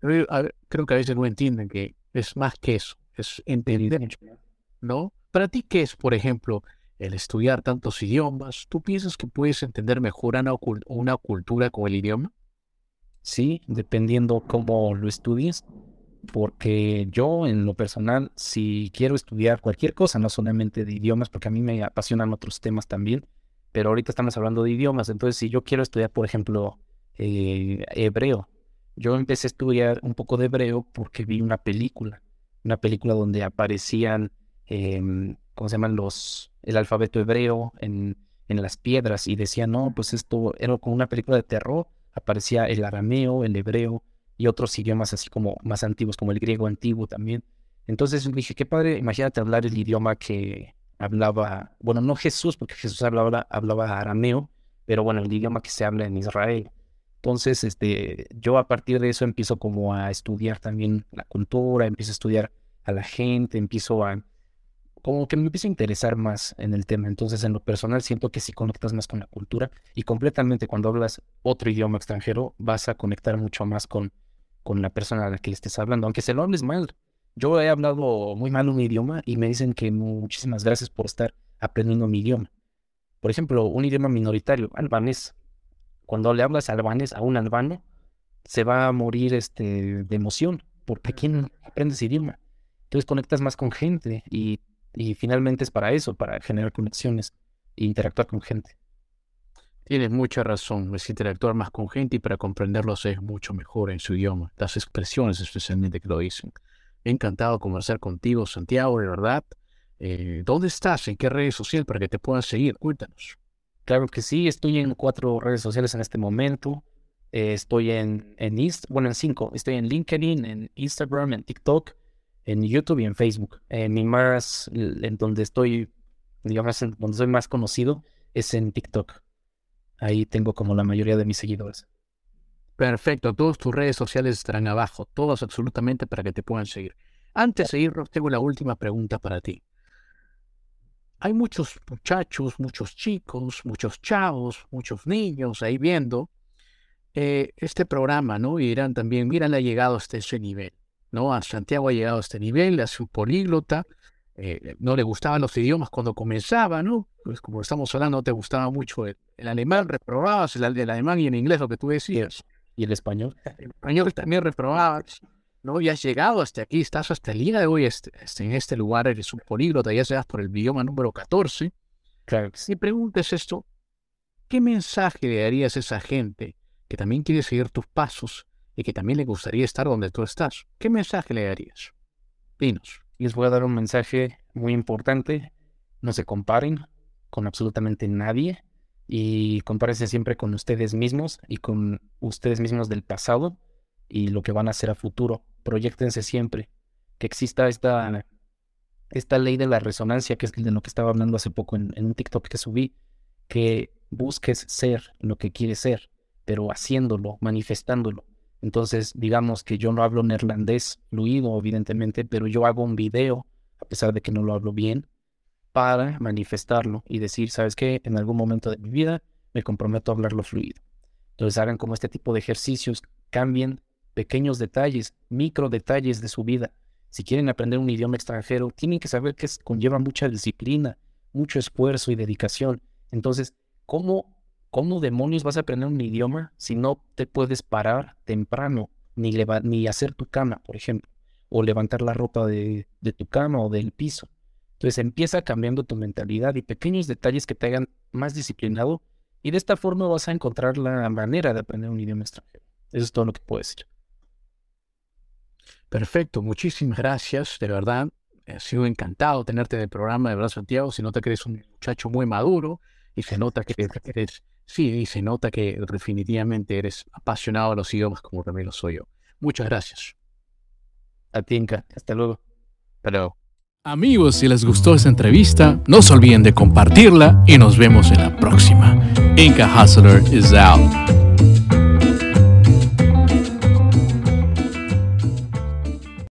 creo que a veces no entienden que es más que eso, es entender, ¿no? Para ti, ¿qué es, por ejemplo, el estudiar tantos idiomas? ¿Tú piensas que puedes entender mejor una, una cultura con el idioma? Sí, dependiendo cómo lo estudies, porque yo en lo personal, si quiero estudiar cualquier cosa, no solamente de idiomas, porque a mí me apasionan otros temas también, pero ahorita estamos hablando de idiomas, entonces si yo quiero estudiar, por ejemplo, eh, hebreo, yo empecé a estudiar un poco de hebreo porque vi una película, una película donde aparecían, em, ¿cómo se llaman? Los, el alfabeto hebreo en, en las piedras y decían, no, pues esto era como una película de terror, aparecía el arameo, el hebreo y otros idiomas así como más antiguos, como el griego antiguo también. Entonces dije, qué padre, imagínate hablar el idioma que hablaba, bueno, no Jesús, porque Jesús hablaba, hablaba arameo, pero bueno, el idioma que se habla en Israel. Entonces, este, yo a partir de eso empiezo como a estudiar también la cultura, empiezo a estudiar a la gente, empiezo a, como que me empiezo a interesar más en el tema. Entonces, en lo personal, siento que si conectas más con la cultura y completamente cuando hablas otro idioma extranjero, vas a conectar mucho más con, con la persona a la que le estés hablando, aunque se lo hables mal. Yo he hablado muy mal un idioma y me dicen que muchísimas gracias por estar aprendiendo mi idioma. Por ejemplo, un idioma minoritario, albanés cuando le hablas albanés a un albano, se va a morir este, de emoción, porque ¿quién aprende ese idioma? Entonces conectas más con gente y, y finalmente es para eso, para generar conexiones e interactuar con gente. Tienes mucha razón, es interactuar más con gente y para comprenderlos es mucho mejor en su idioma, las expresiones especialmente que lo dicen. encantado de conversar contigo, Santiago, de verdad. Eh, ¿Dónde estás? ¿En qué redes sociales para que te puedan seguir? Cuéntanos. Claro que sí, estoy en cuatro redes sociales en este momento. Eh, estoy en, en bueno, en cinco. Estoy en LinkedIn, en Instagram, en TikTok, en YouTube y en Facebook. En mi más, en donde estoy, digamos, donde soy más conocido es en TikTok. Ahí tengo como la mayoría de mis seguidores. Perfecto, todas tus redes sociales estarán abajo, todas absolutamente para que te puedan seguir. Antes de seguir, tengo la última pregunta para ti hay muchos muchachos, muchos chicos, muchos chavos, muchos niños ahí viendo eh, este programa, ¿no? Y dirán también, mira, ha llegado hasta ese nivel, ¿no? A Santiago ha llegado a este nivel, es un políglota, eh, no le gustaban los idiomas cuando comenzaba, ¿no? Pues como estamos hablando, no te gustaba mucho el, alemán, reprobabas el, el, alemán y el inglés, lo que tú decías. ¿Y el español? El español también reprobabas. ¿No? Y has llegado hasta aquí, estás hasta el día de hoy este, este, en este lugar, eres un políglota, ya seas por el bioma número 14. Claro. Si preguntes esto, ¿qué mensaje le darías a esa gente que también quiere seguir tus pasos y que también le gustaría estar donde tú estás? ¿Qué mensaje le darías? Dinos. Les voy a dar un mensaje muy importante. No se comparen con absolutamente nadie y compárense siempre con ustedes mismos y con ustedes mismos del pasado y lo que van a hacer a futuro. Proyectense siempre. Que exista esta, esta ley de la resonancia, que es de lo que estaba hablando hace poco en, un TikTok que subí, que busques ser lo que quieres ser, pero haciéndolo, manifestándolo. Entonces, digamos que yo no hablo neerlandés fluido, evidentemente, pero yo hago un video, a pesar de que no lo hablo bien, para manifestarlo y decir, ¿sabes qué? En algún momento de mi vida me comprometo a hablarlo fluido. Entonces hagan como este tipo de ejercicios, cambien pequeños detalles, micro detalles de su vida. Si quieren aprender un idioma extranjero, tienen que saber que conlleva mucha disciplina, mucho esfuerzo y dedicación. Entonces, ¿cómo, ¿cómo demonios vas a aprender un idioma si no te puedes parar temprano, ni, ni hacer tu cama, por ejemplo, o levantar la ropa de, de tu cama o del piso? Entonces empieza cambiando tu mentalidad y pequeños detalles que te hagan más disciplinado y de esta forma vas a encontrar la manera de aprender un idioma extranjero. Eso es todo lo que puedo decir. Perfecto, muchísimas gracias, de verdad. Ha sido encantado tenerte en el programa, de verdad, Santiago. Se nota que eres un muchacho muy maduro y se nota que eres, sí, y se nota que definitivamente eres apasionado de los idiomas como también lo soy yo. Muchas gracias. A ti, Inca. Hasta luego. Hasta Amigos, si les gustó esta entrevista, no se olviden de compartirla y nos vemos en la próxima. Inca Hustler is out.